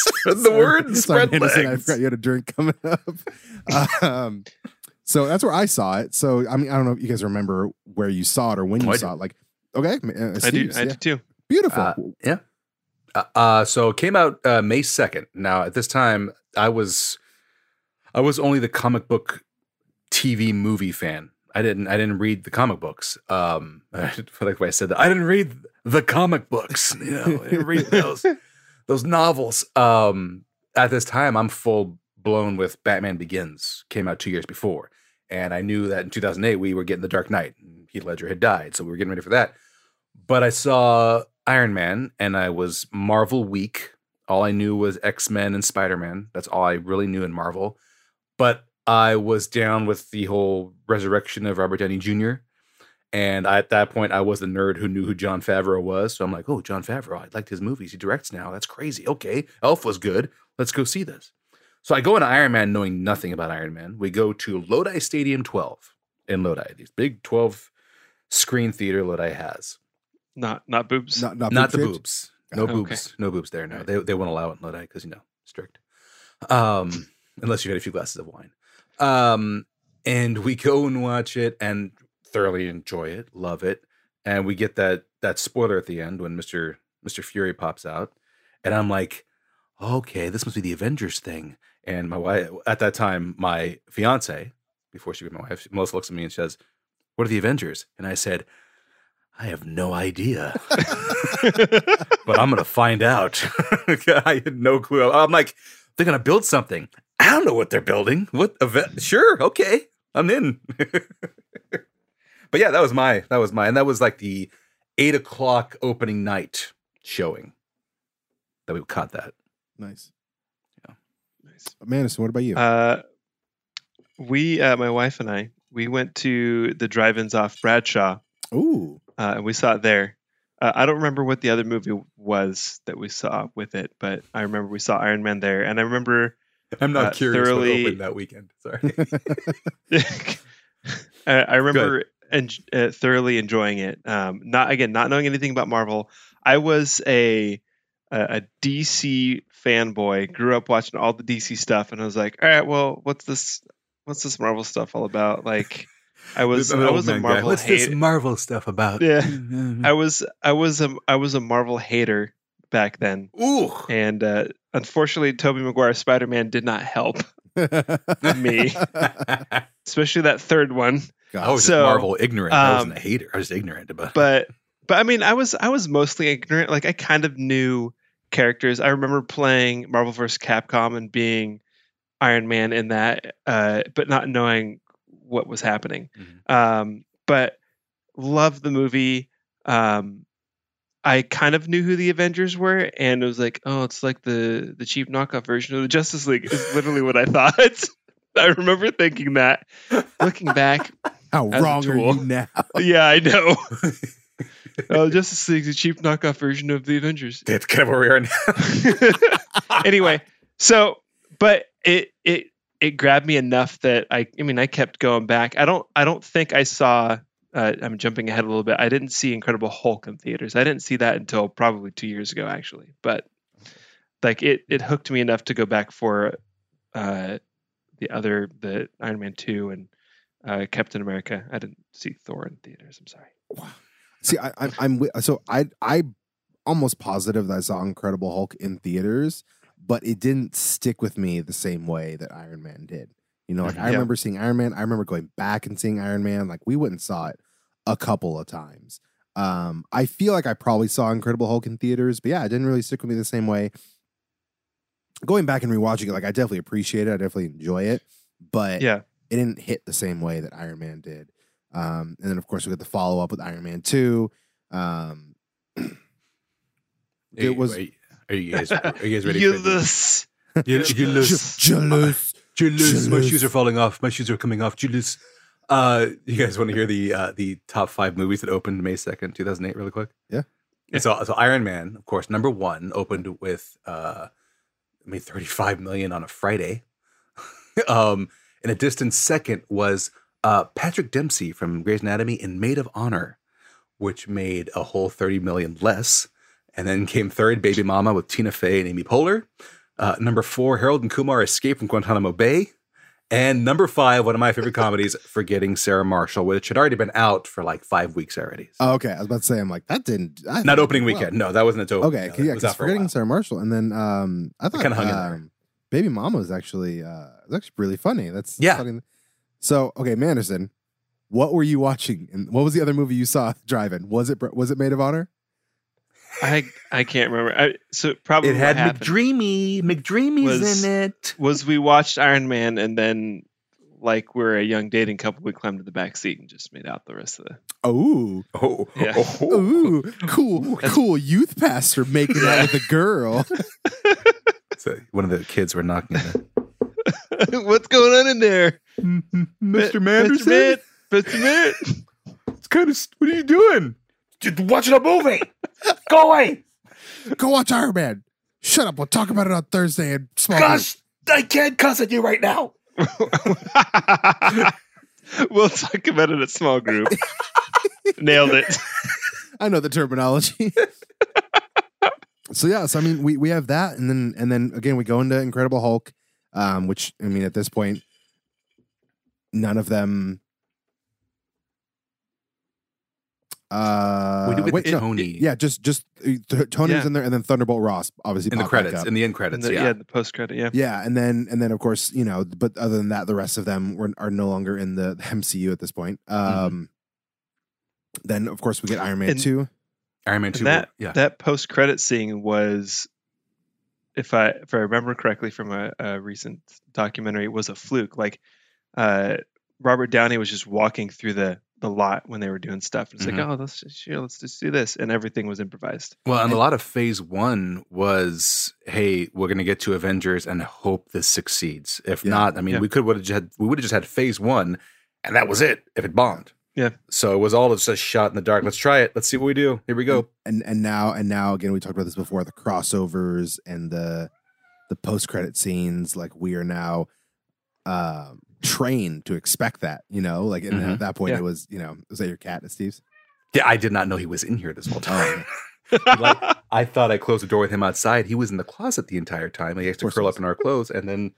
Spread the word. Sorry, Spread Anderson, I forgot you had a drink coming up. um, so that's where I saw it. So I mean, I don't know if you guys remember where you saw it or when you Oh, saw it. Like, okay, uh, I do. Steve's, I yeah. do too. beautiful. Uh, yeah. Uh, uh, so it came out uh, May second. Now at this time, I was, I was only the comic book TV movie fan. I didn't, I didn't read the comic books. Um, I like way I said that. I didn't read the comic books. You know, I didn't read those, those novels. Um, at this time, I'm full blown with Batman Begins. Came out two years before, and I knew that in 2008 we were getting the Dark Knight. and Heath Ledger had died, so we were getting ready for that. But I saw Iron Man, and I was Marvel weak. All I knew was X Men and Spider Man. That's all I really knew in Marvel. But I was down with the whole resurrection of Robert Downey Jr. And I, at that point, I was the nerd who knew who Jon Favreau was. So I'm like, oh, Jon Favreau, I liked his movies. He directs now. That's crazy. Okay. Elf was good. Let's go see this. So I go into Iron Man knowing nothing about Iron Man. We go to Lodi Stadium 12 in Lodi, these big 12 screen theater Lodi has. Not not boobs. Not, not, Not the boob shaped? boobs. No Okay. boobs. No boobs there. No, they, they won't allow it in Lodi because, you know, strict. Um, unless you've had a few glasses of wine. Um, and we go and watch it and thoroughly enjoy it, love it. And we get that that spoiler at the end when Mr. Mr. Fury pops out. And I'm like, okay, this must be the Avengers thing. And my wife at that time, my fiance, before she became my wife, Melissa looks at me and says, What are the Avengers? And I said, I have no idea but I'm gonna find out. I had no clue. I'm like, they're gonna build something. I don't know what they're building. What event? Sure, okay, I'm in. but yeah, that was my that was my and that was like the eight o'clock opening night showing that we caught that. Nice. Yeah. Nice. Manderson, what about you? Uh, we, uh, my wife and I, we went to the drive-ins off Bradshaw, Ooh. uh, and we saw it there. Uh, I don't remember what the other movie was that we saw with it, but I remember we saw Iron Man there, and I remember I'm not Uh, curious what thoroughly- opened that weekend. Sorry. I, I remember en- uh, thoroughly enjoying it. Um, not again, not knowing anything about Marvel. I was a a, a DC fanboy. Grew up watching all the DC stuff, and I was like, all right, well, what's this? What's this Marvel stuff all about? Like, I was I was a Marvel hater. What's this. Marvel stuff about? Yeah. I was I was a I was a Marvel hater back then, Ooh. and uh, unfortunately, Tobey Maguire Spider Man did not help, Me. especially that third one. I was So, just Marvel ignorant. I wasn't um, a hater. I was ignorant about. It. But but I mean, I was I was mostly ignorant. Like I kind of knew characters. I remember playing Marvel vs. Capcom and being Iron Man in that, uh, but not knowing what was happening. Mhm. Um, but loved the movie. Um, I kind of knew who the Avengers were, and it was like, oh, it's like the the cheap knockoff version of the Justice League. Is literally what I thought. I remember thinking that. Looking back, How wrong are you now? yeah, I know. Oh, Justice League's a cheap knockoff version of the Avengers. That's kind of where we are now. anyway, so but it it it grabbed me enough that I I mean I kept going back. I don't I don't think I saw uh, I'm jumping ahead a little bit. I didn't see Incredible Hulk in theaters. I didn't see that until probably two years ago, actually. But like it it hooked me enough to go back for uh, the other the Iron Man two and uh, Captain America. I didn't see Thor in theaters. I'm sorry. See, I, I'm, I'm so I I almost positive that I saw Incredible Hulk in theaters, but it didn't stick with me the same way that Iron Man did. You know, like I Yeah. remember seeing Iron Man. I remember going back and seeing Iron Man. Like we went and saw it a couple of times. Um, I feel like I probably saw Incredible Hulk in theaters, but yeah, it didn't really stick with me the same way. Going back and rewatching it, like I definitely appreciate it. I definitely enjoy it, but Yeah. it didn't hit the same way that Iron Man did. Um, and then of course we got the follow up with Iron Man Two. Um, it was Are you, are you guys? Are you guys ready? for the- Julius. You, you lose. jealous. Julius, my shoes are falling off. My shoes are coming off. Julius. Uh, you guys want to hear the uh, the top five movies that opened May second, two thousand eight, really quick? Yeah. So, so Iron Man, of course, number one opened with uh, made thirty five million on a Friday. um, and a distant second was uh Patrick Dempsey from Grey's Anatomy in Maid of Honor, which made a whole thirty million less. And then came third, Baby Mama with Tina Fey and Amy Poehler. Uh, number four, Harold and Kumar Escape from Guantanamo Bay. And number five, one of my favorite comedies, Forgetting Sarah Marshall, which had already been out for like five weeks already. Oh, okay, I was about to say, I'm like that didn't I Not opening well. weekend. No, that wasn't its open. Okay, No, yeah, because out for a forgetting. Sarah Marshall, and then um, I thought kinda hung in there. um, Baby Mama was actually uh, was actually really funny. That's Yeah. funny. So okay, Manderson, what were you watching? And what was the other movie you saw driving? Was it was it Maid of Honor? I I can't remember. I, so probably It had McDreamy. McDreamy's was- in it. was we watched Iron Man and then like we're a young dating couple, we climbed to the back seat and just made out the rest of the. Oh, Oh, Yeah. oh, ooh, cool, cool youth pastor making out with a girl. So one of the kids were knocking. What's going on in there, Mr. Mr. Manderson, Mitt? Mr. Mitt? it's kind of. What are you doing? Just watching a movie. Go away. Go watch Iron Man. Shut up. We'll talk about it on Thursday and small. group. Gosh, I can't cuss at you right now. we'll talk about it at small group. Nailed it. I know the terminology. so yeah, so I mean, we we have that, and then and then again we go into Incredible Hulk, um, which I mean at this point, none of them. Uh, We do get wait, no, Tony yeah, just just uh, Th- Tony's Yeah. in there, and then Thunderbolt Ross obviously in the popped credits, in the end credits. the, yeah. yeah, the post credit. Yeah. yeah, and then and then of course you know, but other than that, the rest of them were, are no longer in the, the MCU at this point. Um, then of course we get Iron Man And- two. Iron Man two. And that yeah. that post credit scene was, if I if I remember correctly from a, a recent documentary, was a fluke. Like, uh, Robert Downey was just walking through the the lot when they were doing stuff. It's Mhm. like, oh, let's just sure, let's just do this, and everything was improvised. Well, and a lot of phase one was, hey, we're going to get to Avengers and hope this succeeds. If Yeah. not, I mean, Yeah. we could would have just had, we would have just had phase one, and that was it. If it bombed, Yeah. So it was all just a shot in the dark. Let's try it. Let's see what we do. Here we go. and and now and now again we talked about this before the crossovers and the the post credit scenes like we are now um trained to expect that you know like and Mhm. at that point Yeah. it was you know was that your cat steve's Yeah, I did not know he was in here this whole time. Oh, like, I thought I closed the door with him outside. He was in the closet the entire time. He used to curl he up in our clothes, and then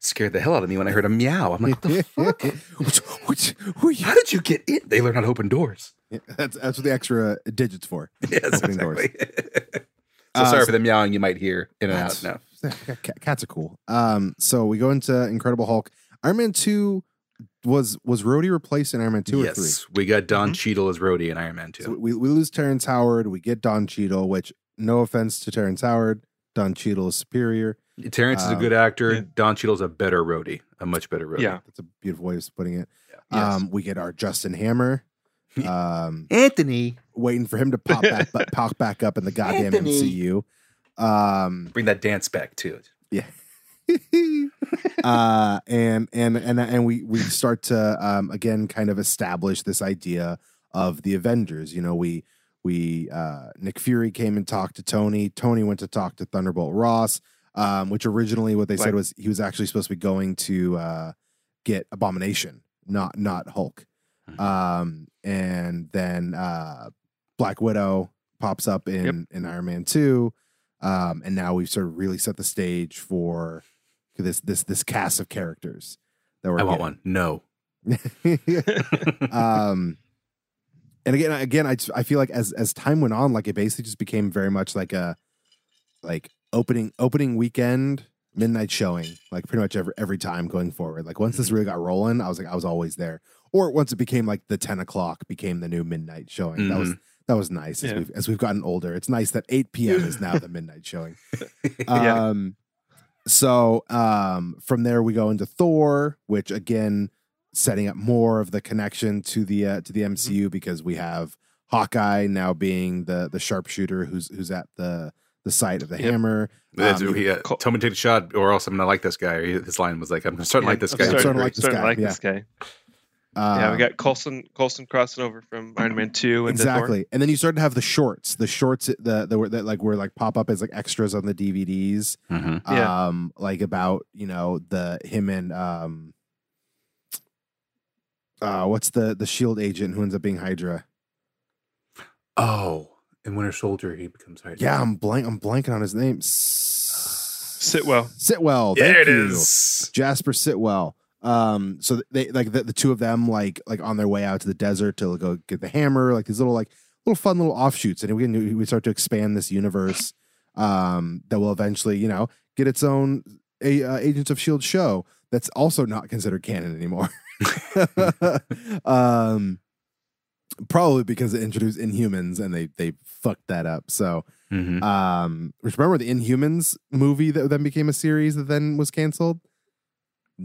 scared the hell out of me when I heard a meow. I'm like, what the fuck? which, which, who are you? How did you get in? They learn how to open doors. Yeah, that's that's what the extra digits for Yes, Opening doors. exactly. so Uh, sorry so- for the meowing you might hear in and out That's- now. Cats are cool. Um, so we go into Incredible Hulk. Iron Man two was was Rhodey replaced in Iron Man two or three? yes, we got Don Cheadle as Rhodey in Iron Man 2. So we, we lose Terrence Howard. We get Don Cheadle, which no offense to Terrence Howard, Don Cheadle is superior. Terrence is a um, good actor. yeah. Don Cheadle's a better Rhodey, a much better Rhodey. Yeah. That's a beautiful way of putting it. Yes. Um, we get our Justin Hammer. Um, Anthony, waiting for him to pop back, but pop back up in the goddamn Anthony. MCU. Um, bring that dance back too. yeah. uh, and and and and we we start to um, again kind of establish this idea of the Avengers. You know, we we uh, Nick Fury came and talked to Tony. Tony went to talk to Thunderbolt Ross, um, which originally what they said was he was actually supposed to be going to uh, get Abomination, not not Hulk. Mhm. Um, and then uh, Black Widow pops up in Yep. in Iron Man two. Um, and now we've sort of really set the stage for this this this cast of characters that were. I want one. No. um, and again, again, I just- I feel like as as time went on, like it basically just became very much like a like opening opening weekend midnight showing, like pretty much every every time going forward. Like once this really got rolling, I was like I was always there. Or once it became like the ten o'clock became the new midnight showing. That was that was nice as we've as we've gotten older. It's nice that eight p.m. is now the midnight showing. Yeah. Um, so um, from there we go into Thor, which again setting up more of the connection to the uh, to the MCU because we have Hawkeye now being the the sharpshooter who's who's at the the site of the Yep. hammer. That's- Um, he, uh, Col- tell me to take a shot, or else I'm gonna like this guy. His line was like, "I'm starting to like this I'm guy." starting starting, to like this starting to guy, like yeah. Uh, yeah, we got Coulson Coulson crossing over from Iron Man two and exactly, and then you started to have the shorts, the shorts the the that like were like pop up as like extras on the DVDs. Mhm. Yeah. um like about you know the him and um uh what's the the shield agent who ends up being hydra Oh, in Winter Soldier, he becomes Hydra. yeah i'm blank i'm blanking on his name S- Sitwell. sitwell there thank it you. is. jasper sitwell um so they like the, the two of them like like on their way out to the desert to go get the hammer like these little like little fun little offshoots. And we can we start to expand this universe um that will eventually you know get its own a, uh, agents of shield show that's also not considered canon anymore. Um probably because it introduced inhumans and they they fucked that up. So Mhm. um which remember the inhumans movie that then became a series that then was canceled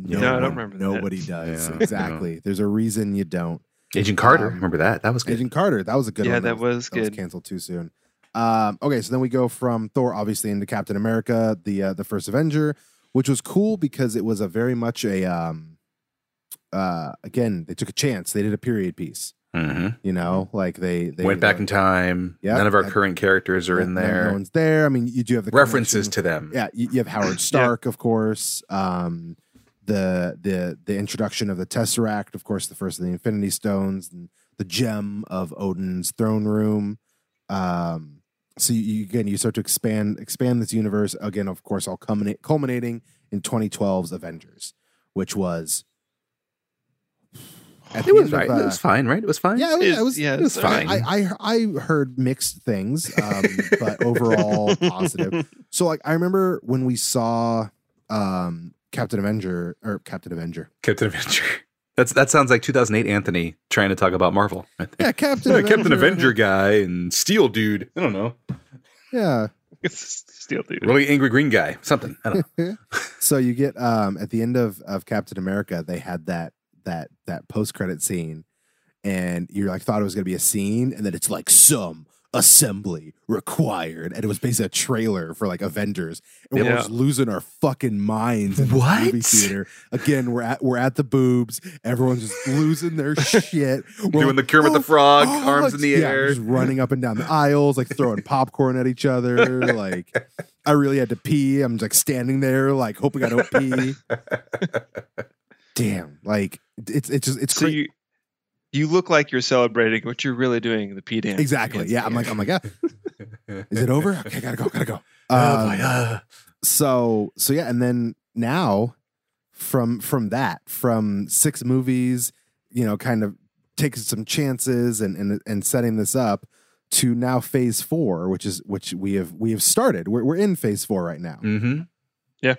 No, No, I don't remember that. Nobody does. Yeah, exactly. There's a reason you don't. Agent Carter, Um, remember that? That was good. Agent Carter, that was a good Yeah, one. that was that was good. canceled too soon. Um, okay, so then we go from Thor, obviously, into Captain America, the uh, the first Avenger, which was cool because it was a very much a um, uh, again they took a chance. They did a period piece. hmm You know, like they they Went back uh, in time. Yeah, None of our that- current characters are in there. No one's there. I mean, you do have the References connection- to them. yeah, you, you have Howard Stark, of course. Um, the the the introduction of the Tesseract, of course, the first of the Infinity Stones, and the gem of Odin's throne room. Um, so you, you- again, you start to expand expand this universe again. Of course, all culminate, culminating in 2012's Avengers, which was. at It was end of, right. uh, it was fine, right? It was fine. yeah, it was, It- it was, yeah, it was fine. I, I I heard mixed things, um, but overall positive. So like I remember when we saw um, Captain Avenger or Captain Avenger. Captain Avenger. That's that sounds like 2008 Anthony trying to talk about Marvel. I think. Yeah, Captain Yeah, Captain Avenger guy and Steel dude. I don't know. Yeah. Steel dude. Really angry green guy. Something. I don't know. So you get um at the end of of Captain America, they had that that that post credit scene, and you're like thought it was gonna be a scene, and then it's like some assembly required, and it was basically a trailer for like Avengers, and we're just losing our fucking minds in the What? movie theater. Again, we're at we're at the boobs, everyone's just losing their shit. We're Doing like, the Kermit the "Oh, Frog, oh," arms in the yeah, air. just running up and down the aisles, like throwing popcorn at each other. Like I really had to pee. I'm just like standing there, like hoping I don't pee. Damn, like it's it's just it's So crazy. You you look like you're celebrating, what you're really doing the P dance. Exactly. Yeah, I'm like air. I'm like yeah. Is it over? Okay, gotta go, gotta go. Oh, Um, my, uh, so so yeah, and then now from from that from six movies, you know, kind of taking some chances and and and setting this up to now phase four, which is which we have we have started. We're we're in phase four right now. mm-hmm. Yeah.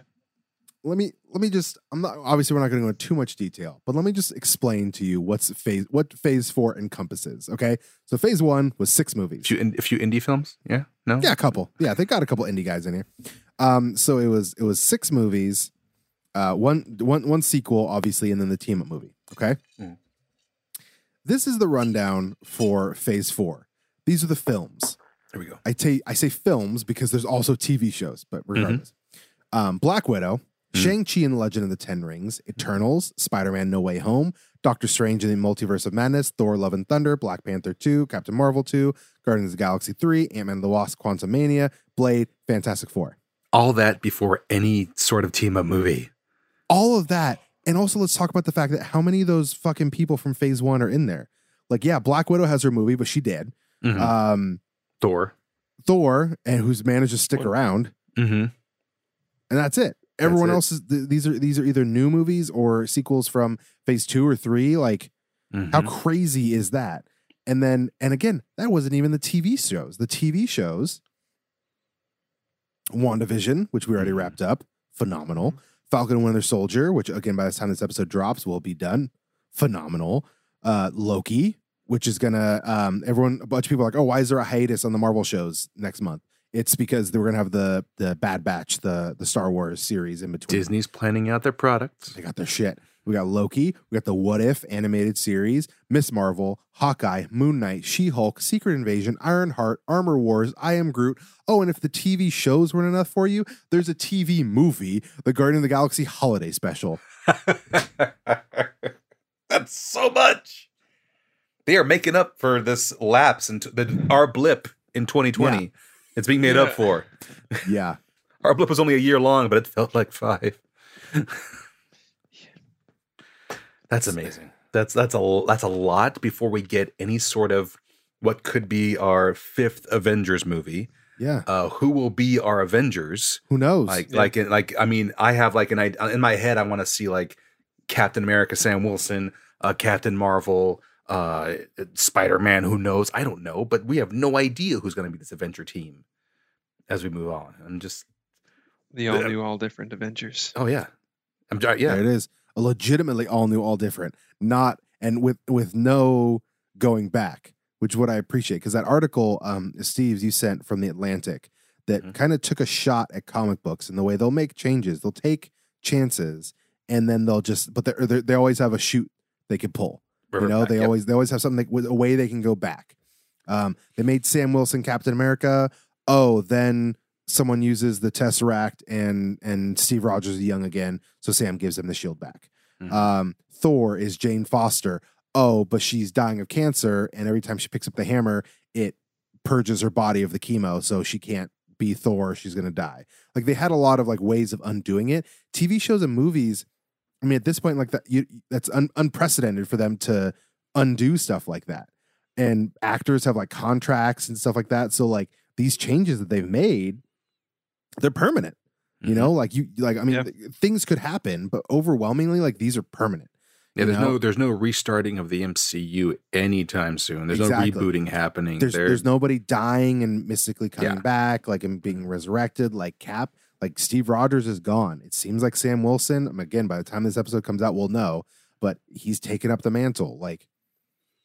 Let me let me just I'm not obviously we're not going to go into too much detail, but let me just explain to you what's phase what phase four encompasses. Okay, so phase one was six movies. A few, in- a few indie films. Yeah. No. Yeah, a couple. Yeah, they got a couple indie guys in here. Um, so it was it was six movies, uh, one one one sequel, obviously, and then the team up movie. Okay. Mm. This is the rundown for Phase Four. These are the films. There we go. I take I say films because there's also TV shows, but regardless, um, Black Widow, Mhm. Shang Chi and the Legend of the Ten Rings, Eternals, Spider Man No Way Home, Doctor Strange and the Multiverse of Madness, Thor: Love and Thunder, Black Panther Two, Captain Marvel Two, Guardians of the Galaxy Three, Ant Man and the Wasp: Quantumania, Blade, Fantastic Four. All that before any sort of team up movie. All of that, and also let's talk about the fact that how many of those fucking people from Phase One are in there. Like, yeah, Black Widow has her movie, but she did. Mhm. Um, Thor. Thor, and who's managed to stick around. Mm-hmm. and that's it. Everyone else is th- these are these are either new movies or sequels from phase two or three. Like, Mm-hmm. how crazy is that? And then, and again, that wasn't even the TV shows. The TV shows, WandaVision, which we already Mhm. wrapped up, phenomenal. Falcon and Winter Soldier, which again, by the time this episode drops, will be done, phenomenal. Uh, Loki, which is gonna, um, everyone, a bunch of people are like, oh, why is there a hiatus on the Marvel shows next month? It's because they were gonna have the the Bad Batch, the the Star Wars series in between. Disney's planning out their products. They got their shit. We got Loki. We got the What If animated series, Ms. Marvel, Hawkeye, Moon Knight, She Hulk, Secret Invasion, Ironheart, Armor Wars, I Am Groot. Oh, and if the TV shows weren't enough for you, there's a TV movie, the Guardian of the Galaxy Holiday Special. That's so much. They are making up for this lapse and the our blip in 2020. It's being made up for. Yeah. Our blip was only a year long, but it felt like five. that's amazing. That's that's a that's a lot before we get any sort of what could be our fifth Avengers movie. Yeah. Uh, who will be our Avengers? Who knows? Like Yeah. like like I mean, I have like an idea in my head. I want to see like Captain America, Sam Wilson, uh, Captain Marvel, uh, Spider Man. Who knows? I don't know, but we have no idea who's going to be this adventure team as we move on. I'm just the all new, all different Avengers. oh yeah, I'm j- yeah. There it is. A legitimately all new, all different. Not and with with no going back, which is what I appreciate. Because that article, um, Steve's you sent from the Atlantic that Mhm. kind of took a shot at comic books and the way they'll make changes. They'll take chances and then they'll just but they they they always have a shoot they can pull. You know, they yep. always they always have something with a way they can go back. Um, they made Sam Wilson Captain America. Oh, then someone uses the Tesseract and and Steve Rogers is young again, so Sam gives him the shield back. Mhm. Um, Thor is Jane Foster. Oh, but she's dying of cancer, and every time she picks up the hammer, it purges her body of the chemo, so she can't be Thor. She's gonna die. Like they had a lot of like ways of undoing it. TV shows and movies. I mean, at this point, like that, you, that's un- unprecedented for them to undo stuff like that. And actors have like contracts and stuff like that. So like these changes that they've made, they're permanent. You Mhm. know, like you like I mean, Yeah. th- things could happen, but overwhelmingly, like these are permanent. Yeah, there's know? no there's no restarting of the MCU anytime soon. There's Exactly. no rebooting happening. There's There- there's nobody dying and mystically coming Yeah. back, like and being resurrected, like Cap. Like Steve Rogers is gone. It seems like Sam Wilson. um, Again, by the time this episode comes out, we'll know. But he's taken up the mantle. Like,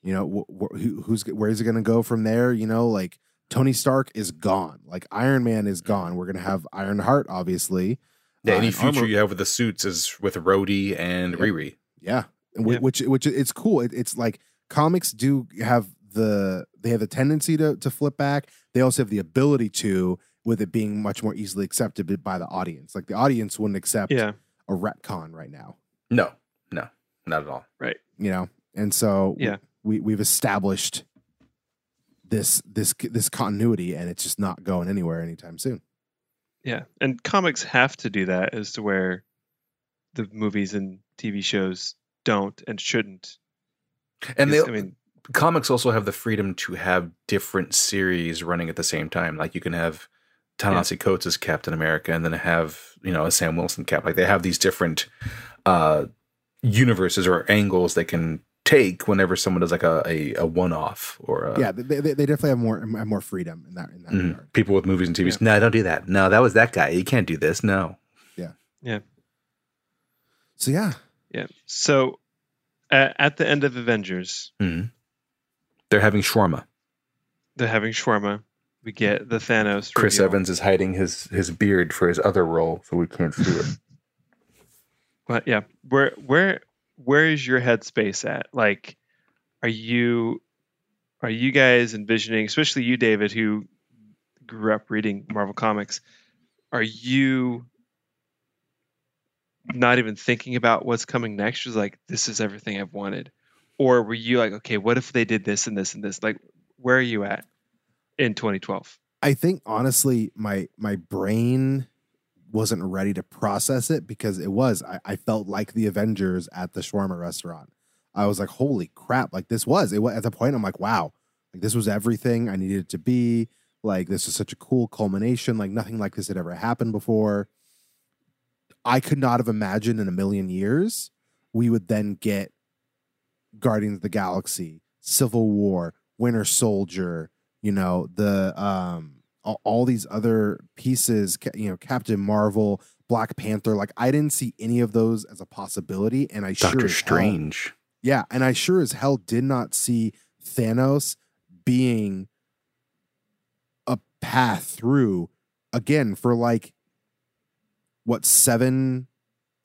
you know, wh- wh- who's where's it going to go from there? You know, like Tony Stark is gone. Like Iron Man is gone. We're gonna have Ironheart, obviously. yeah, uh, any and future Armor- you have with the suits is with Rhodey and Yep. Riri. Yeah, and whi- Yeah. which which it's cool. It, it's like comics do have the they have the tendency to to flip back. They also have the ability to with it being much more easily accepted by the audience. Like the audience wouldn't accept Yeah. a retcon right now, No, no, not at all. Right. you know. And so Yeah. we we've established this this this continuity, and it's just not going anywhere anytime soon. Yeah. And comics have to do that as to where the movies and TV shows don't and shouldn't. And they, I mean, comics also have the freedom to have different series running at the same time. Like you can have Ta-Nehisi Coates as Captain America, and then have you know a Sam Wilson cap. Like they have these different uh, universes or angles they can take whenever someone does like a a, a one off or a, yeah, they, they, they definitely have more have more freedom in that in that Mhm. regard. people with movies and TVs. No, don't do that. No, that was that guy. You can't do this. No. Yeah. Yeah. So yeah, yeah. So at, at the end of Avengers, Mhm. They're having shawarma. they're having shawarma. We get the Thanos. Chris reveal. Evans is hiding his his beard for his other role, so we can't see it. But yeah, where where where is your headspace at? Like, are you are you guys envisioning, especially you, David, who grew up reading Marvel comics, are you not even thinking about what's coming next? Just like this is everything I've wanted, or were you like, okay, what if they did this and this and this? Like, where are you at in 2012? I think honestly, my my brain wasn't ready to process it because it was. I, I felt like the Avengers at the shawarma restaurant. I was like, holy crap! Like this was it. Was, at the point, I'm like, wow, like this was everything I needed to be. Like this was such a cool culmination. Like nothing like this had ever happened before. I could not have imagined in a million years we would then get Guardians of the Galaxy, Civil War, Winter Soldier, you know the um all, all these other pieces you know captain marvel black panther like i didn't see any of those as a possibility and i sure Doctor as hell- Strange. yeah and i sure as hell did not see thanos being a path through again for like what seven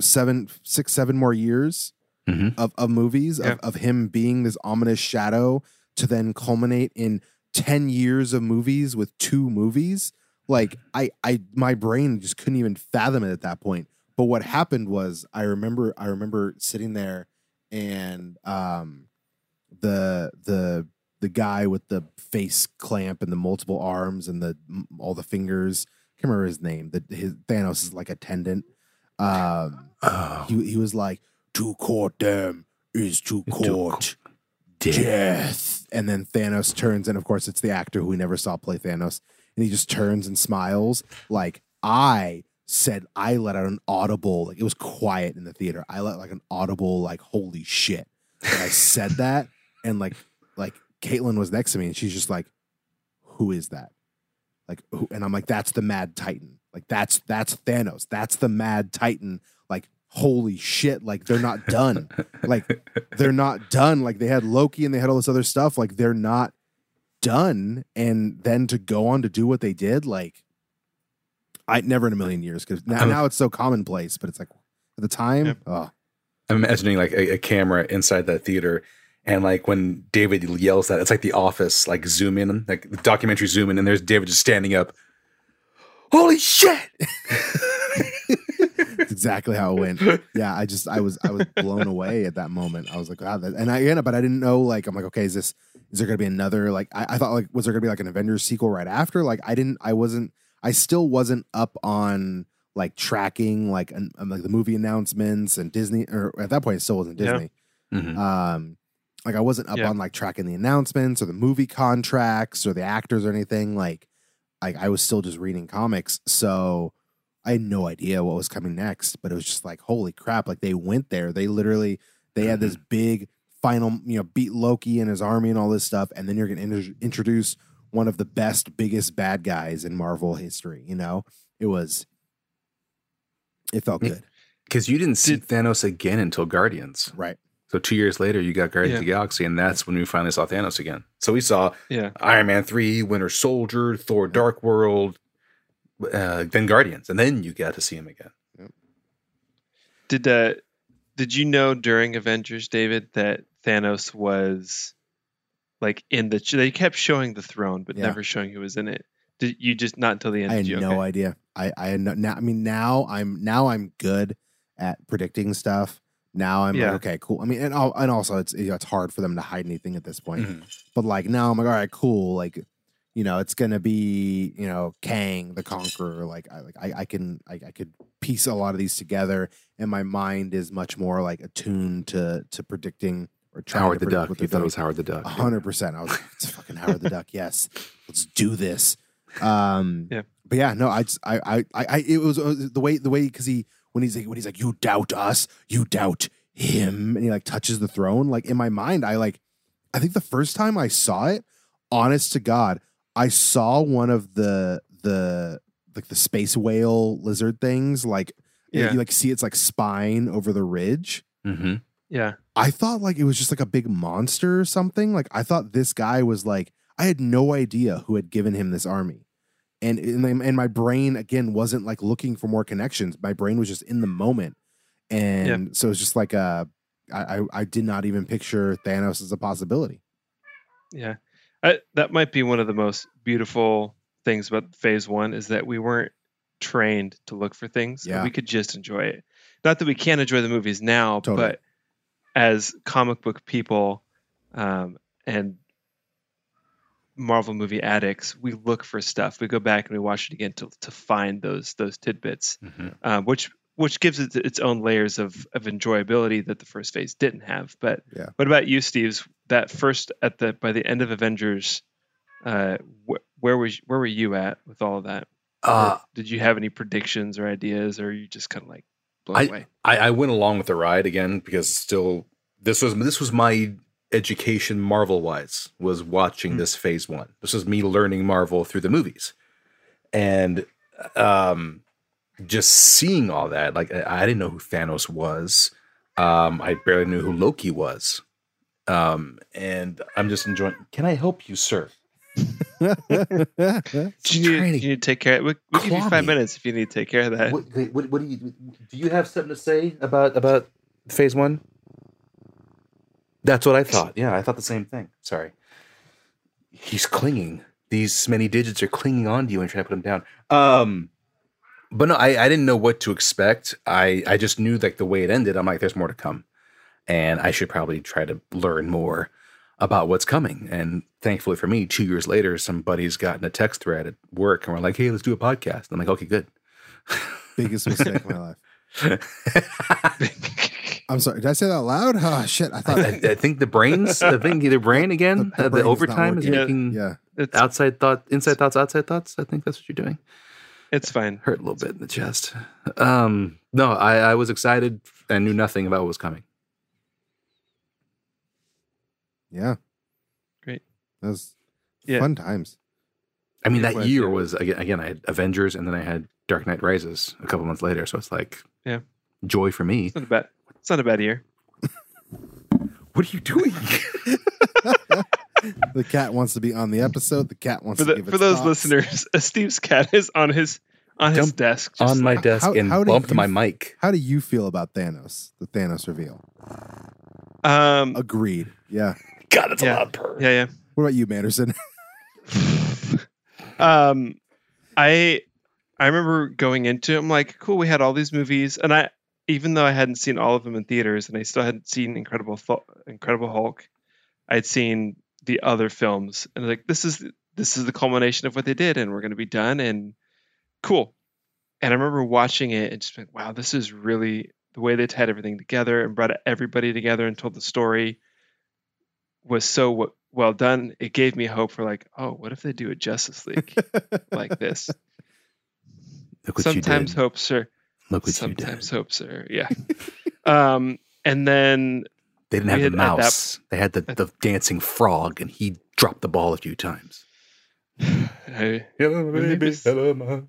seven six seven more years Mhm. of, of movies Yeah. of, of him being this ominous shadow to then culminate in 10 years of movies with two movies like i i my brain just couldn't even fathom it at that point. But what happened was i remember i remember sitting there and um the the the guy with the face clamp and the multiple arms and the all the fingers I can't remember his name that his thanos is like attendant um Oh, he, he was like to court them is to court death. And then Thanos turns, and of course, it's the actor who we never saw play Thanos. And he just turns and smiles. Like, I said, I let out an audible, like, it was quiet in the theater. I let like an audible, like, holy shit. And I said that, and like, like, Caitlin was next to me, and she's just like, who is that? Like, who? And I'm like, that's the Mad Titan. Like, that's that's Thanos. That's the Mad Titan. Like, holy shit! Like, they're not done like they're not done. Like they had Loki and they had all this other stuff. Like they're not done. And then to go on to do what they did, like I never in a million years because now, now it's so commonplace. But it's like at the time. Yep. Oh, I'm imagining like a, a camera inside that theater, and like when David yells that, it's like The Office, like zoom in, like the documentary zoom in, and there's David just standing up. Holy shit! exactly how it went. Yeah, I just I was I was blown away at that moment. I was like, wow, that, and I yeah, but I didn't know like I'm like, okay, is this is there gonna be another like I, I thought like was there gonna be like an Avengers sequel right after? Like I didn't I wasn't I still wasn't up on like tracking like an, um, like the movie announcements and Disney or at that point it still wasn't Yeah. Disney. Mhm. Um like I wasn't up Yeah. on like tracking the announcements or the movie contracts or the actors or anything. Like like I was still just reading comics. So I had no idea what was coming next, but it was just like, holy crap. Like they went there. They literally they had this mm-hmm. big final, you know, beat Loki and his army and all this stuff, and then you're gonna introduce one of the best, biggest bad guys in Marvel history. You know, it was. It felt mm, good, Because you didn't see Did- Thanos again until Guardians. right? So two years later, you got Guardians Yeah. of the Galaxy, and that's when we finally saw Thanos again. So we saw Yeah. Iron Man three, Winter Soldier, Thor: Dark World, uh, then Guardians, and then you got to see him again. Yep. Did uh did you know during Avengers, David, that Thanos was like in the they kept showing the throne, but Yeah. never showing who was in it. Did you just not until the end? I had you? no Okay. idea. I I had no, now. I mean, now I'm now I'm good at predicting stuff. Now I'm Yeah. like, okay, cool. I mean, and and also it's you know, it's hard for them to hide anything at this point. Mhm. But like now I'm like, all right, cool. Like, you know, it's gonna be you know Kang the Conqueror. Like I like I, I can I, I could piece a lot of these together, and my mind is much more like attuned to to predicting or trying Howard to the Duck. what You thought it was doing. Howard the Duck. A hundred percent. I was like, it's fucking Howard the Duck. Yes, let's do this. Um, Yeah. But yeah, no, I just, I, I, I, I it was uh, the way, the way, because he, when he's like, when he's like, you doubt us, you doubt him, and he like touches the throne. Like in my mind, I like, I think the first time I saw it, honest to God, I saw one of the the like the space whale lizard things, like Yeah. you like see its like spine over the ridge. hmm Yeah. I thought like it was just like a big monster or something. Like I thought this guy was like I had no idea who had given him this army, and and, my- and my brain again wasn't like looking for more connections. My brain was just in the moment, and so it's just like uh, I I I did not even picture Thanos as a possibility. Yeah. I, that might be one of the most beautiful things about phase one is that we weren't trained to look for things. Yeah. We could just enjoy it. Not that we can't enjoy the movies now, Totally. but as comic book people um, and Marvel movie addicts, we look for stuff. We go back and we watch it again to, to find those those tidbits, hmm um, which which gives it its own layers of of enjoyability that the first phase didn't have. But Yeah. what about you, Steve's? That first at the by the end of Avengers, uh, wh- where was where were you at with all of that? Uh, did you have any predictions or ideas, or are you just kind of like blown away? I, I went along with the ride again because still this was this was my education Marvel wise was watching Mm. this phase one. This was me learning Marvel through the movies, and um, just seeing all that. Like I, I didn't know who Thanos was. Um, I barely knew who Loki was. Um, and I'm just enjoying. Can I help you, sir? Do She's you, need, to you need to take care. We'll, we'll give you five me. minutes if you need to take care of that. What, what, what do you do? You have something to say about about phase one? That's what I thought. Yeah, I thought the same thing. Sorry. He's clinging. These many digits are clinging on to you and trying to put him down. Um, but no, I, I didn't know what to expect. I I just knew like the way it ended. I'm like, there's more to come, and I should probably try to learn more about what's coming. And thankfully for me, two years later, some buddies got in a text thread at work and we're like, "Hey, let's do a podcast." And I'm like, "Okay, good." Biggest mistake of my life. I'm sorry. Did I say that out loud? Oh shit! I thought I, I think the brains, I think the brain again, The- the uh, the, brain is overtime is, working. making yeah. it's outside thought, inside thoughts, outside thoughts. I think that's what you're doing. it's fine. Hurt a little bit in the chest. Um, no, I, I was excited and knew nothing about what was coming. Yeah. Great. That was Yeah. fun times. I mean, that was, year it was again, again. I had Avengers, and then I had Dark Knight Rises a couple months later. So it's like, Yeah. joy for me. It's not a bad. It's not a bad year. What are you doing? The cat wants to be on the episode. The cat wants For to the give for those thoughts. listeners, Steve's cat is on his on his Jump desk. just on my like- desk How- and how bumped you- my mic. How do you feel about Thanos? The Thanos reveal. Um, Agreed. Yeah. God, it's Yeah. a loud purr. yeah, yeah. What about you, Manderson? Um, I I remember going into. it, I'm like, cool. We had all these movies, and I even though I hadn't seen all of them in theaters, and I still hadn't seen Incredible Thul- Incredible Hulk, I'd seen the other films, and like this is this is the culmination of what they did, and we're going to be done, and cool. And I remember watching it and just like, wow, this is really the way they tied everything together and brought everybody together and told the story was so w- well done. It gave me hope for like, oh, what if they do a Justice League like this? Look what sometimes you did. hopes are Look what sometimes you hopes are yeah. um, and then. They didn't we have the had- at that- mouse. they had the, the dancing frog, and he dropped the ball a few times. I, Hello, baby. Hello, ma.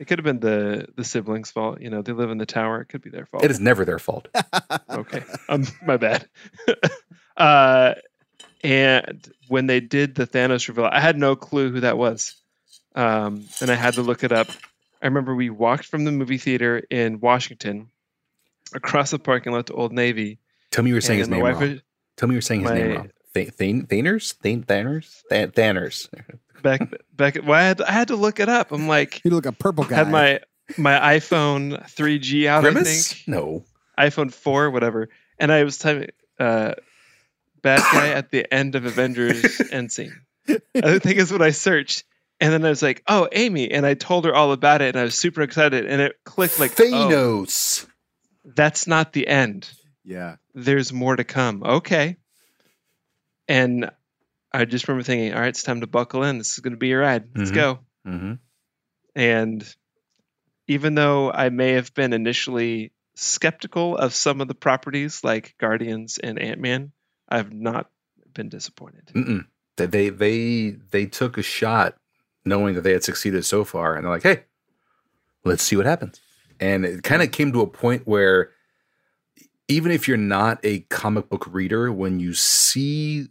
it could have been the the siblings' fault. You know, they live in the tower. It could be their fault. It is never their fault. okay um my bad uh and when they did the thanos reveal i had no clue who that was um and i had to look it up i remember we walked from the movie theater in washington across the parking lot to old navy Tell me you were saying his name wrong. was Tell me you were saying his name my- wrong. Th- Thane, Thaners? Thane, Thanners? Back back well, I had, I had to look it up i'm like You look a purple guy. had my my iphone 3g out i think No. iPhone 4, whatever. And I was typing uh, bad guy at the end of Avengers end scene. I think is what I searched. And then I was like, oh, Amy. And I told her all about it and I was super excited. And it clicked like, oh, Thanos. that's not the end. yeah. There's more to come. Okay. And I just remember thinking, all right, it's time to buckle in. This is going to be your ride. Let's Mhm. go. Mm-hmm. And even though I may have been initially skeptical of some of the properties like Guardians and Ant Man, I've not been disappointed. Mm-mm. They, they they they took a shot knowing that they had succeeded so far, and they're like, "Hey, let's see what happens." And it kind of came to a point where, even if you're not a comic book reader, when you see,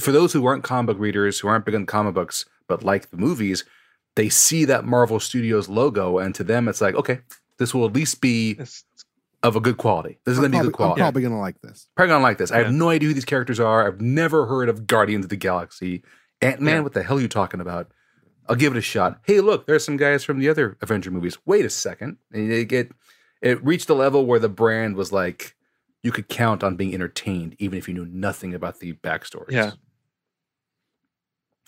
for those who aren't comic book readers, who aren't big on comic books but like the movies, they see that Marvel Studios logo, and to them, it's like, okay, this will at least be It's- of a good quality. This is going to be good quality. I'm probably gonna like this. Probably gonna like this. I have no idea who these characters are. I've never heard of Guardians of the Galaxy. Ant Man, Yeah. what the hell are you talking about? I'll give it a shot. Hey, look, there's some guys from the other Avenger movies. Wait a second. And it get it reached a level where the brand was like you could count on being entertained even if you knew nothing about the backstories. Yeah.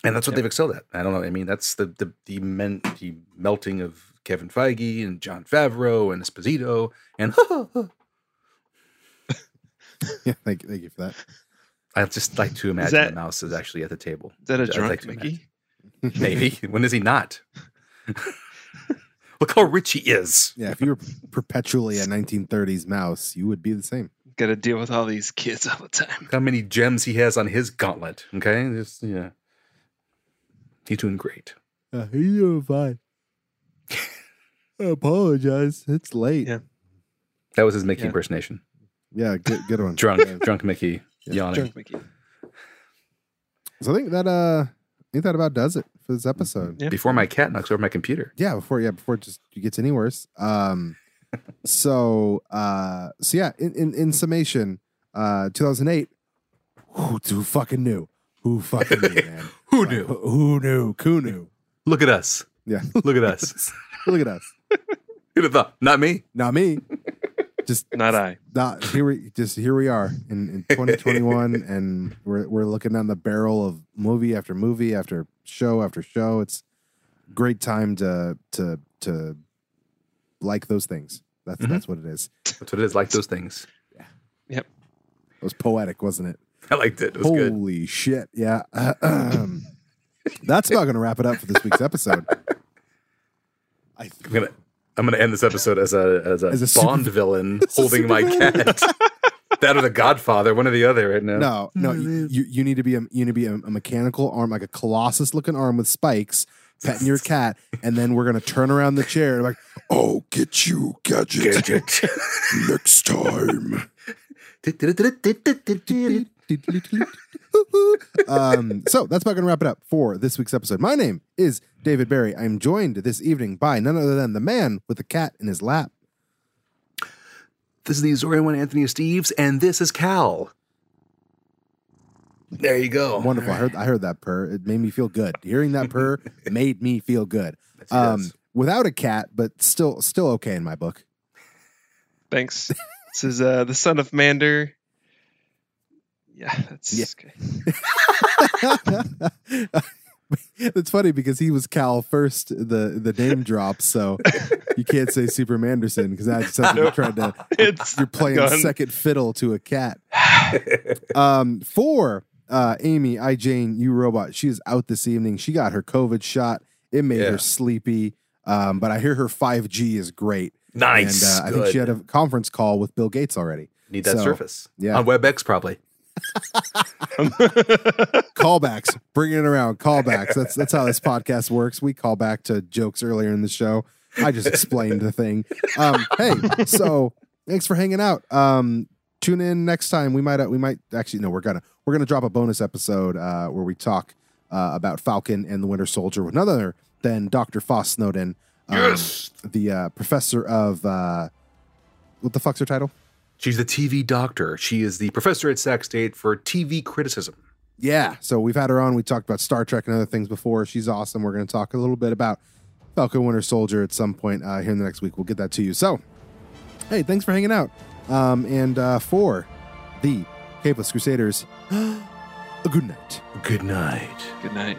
And that's what Yep. they've excelled at. I don't know. I mean, that's the the the, men, the melting of Kevin Feige and Jon Favreau and Esposito and Yeah, thank, thank you for that. I just like to imagine that- the mouse is actually at the table. Is that a I'd drunk like to Mickey? Maybe. when is he not? Look how rich he is. Yeah, if you were perpetually a 1930s mouse, you would be the same. Got to deal with all these kids all the time. Look how many gems he has on his gauntlet. Okay. Just, yeah. He's doing great. Uh, he's doing fine. I apologize. It's late. Yeah. That was his Mickey Yeah. impersonation. Yeah, good, good one. Drunk, Yeah. drunk Mickey Yeah, yawning. Drunk Mickey. So I think that uh, I think that about does it for this episode. Yeah. Before my cat knocks over my computer. Yeah, before yeah, before it just gets any worse. Um, so uh, so yeah, in in, in summation, uh, 2008. Who, who fucking knew? Who fucking knew, man? Who Uh, knew? who, who knew? Who knew? Look at us. Yeah, Look at us. look at us. Who'd have thought? Not me. Not me. Just Not I. not here. We just here we are in, in 2021, and we're we're looking down the barrel of movie after movie after show after show. It's great time to to to like those things. That's Mhm. that's what it is. That's what it is. Like those things. Yeah. Yep. It was poetic, wasn't it? I liked it. It was good. Holy shit! Yeah, um, that's about gonna wrap it up for this week's episode. I I'm gonna I'm gonna end this episode as a as a, As a super- Bond villain holding my Superman. cat. that or the Godfather, one or the other right now. No, no, you, you you need to be a you need to be a, a mechanical arm, like a colossus looking arm with spikes, petting your cat, and then we're gonna turn around the chair and like, oh, get you, gadget, Gadget. next time. um, so that's about going to wrap it up for this week's episode. My name is David Barrie. I'm joined this evening by none other than the man with the cat in his lap. This is the Azorean one, Anthony Esteves, and this is Cal. There you go. Wonderful. I heard I heard that purr. It made me feel good. Hearing that purr made me feel good. Yes. Um, without a cat, but still still okay in my book. Thanks. this is uh, the son of Mander. Yeah, that's Yeah. okay. it's funny because he was Cal first, the the name drop, so you can't say Super Manderson because that sounds like you're trying to It's you're playing gone. second fiddle to a cat. Um, for uh, Amy, I Jane, you robot, she is out this evening. She got her COVID shot. It made Yeah. her sleepy. Um, but I hear her 5G is great. nice. And uh, I think she had a conference call with Bill Gates already. Need that so, surface. yeah. On WebEx, probably. Callbacks, bringing it around. Callbacks. That's that's how this podcast works. We call back to jokes earlier in the show. I just explained the thing. Um, hey, so thanks for hanging out. Um, tune in next time. We might uh, we might actually no, we're gonna we're gonna drop a bonus episode uh, where we talk uh, about Falcon and the Winter Soldier with none other than Doctor Foss Snowden, um, Yes. the uh, professor of uh, what the fuck's her title? She's the TV doctor. She is the professor at Sac State for TV criticism. Yeah. So we've had her on. We talked about Star Trek and other things before. She's awesome. We're going to talk a little bit about Falcon Winter Soldier at some point uh, here in the next week. We'll get that to you. So, hey, thanks for hanging out. Um, and uh, for the Capeless Crusaders, a good night. Good night. Good night.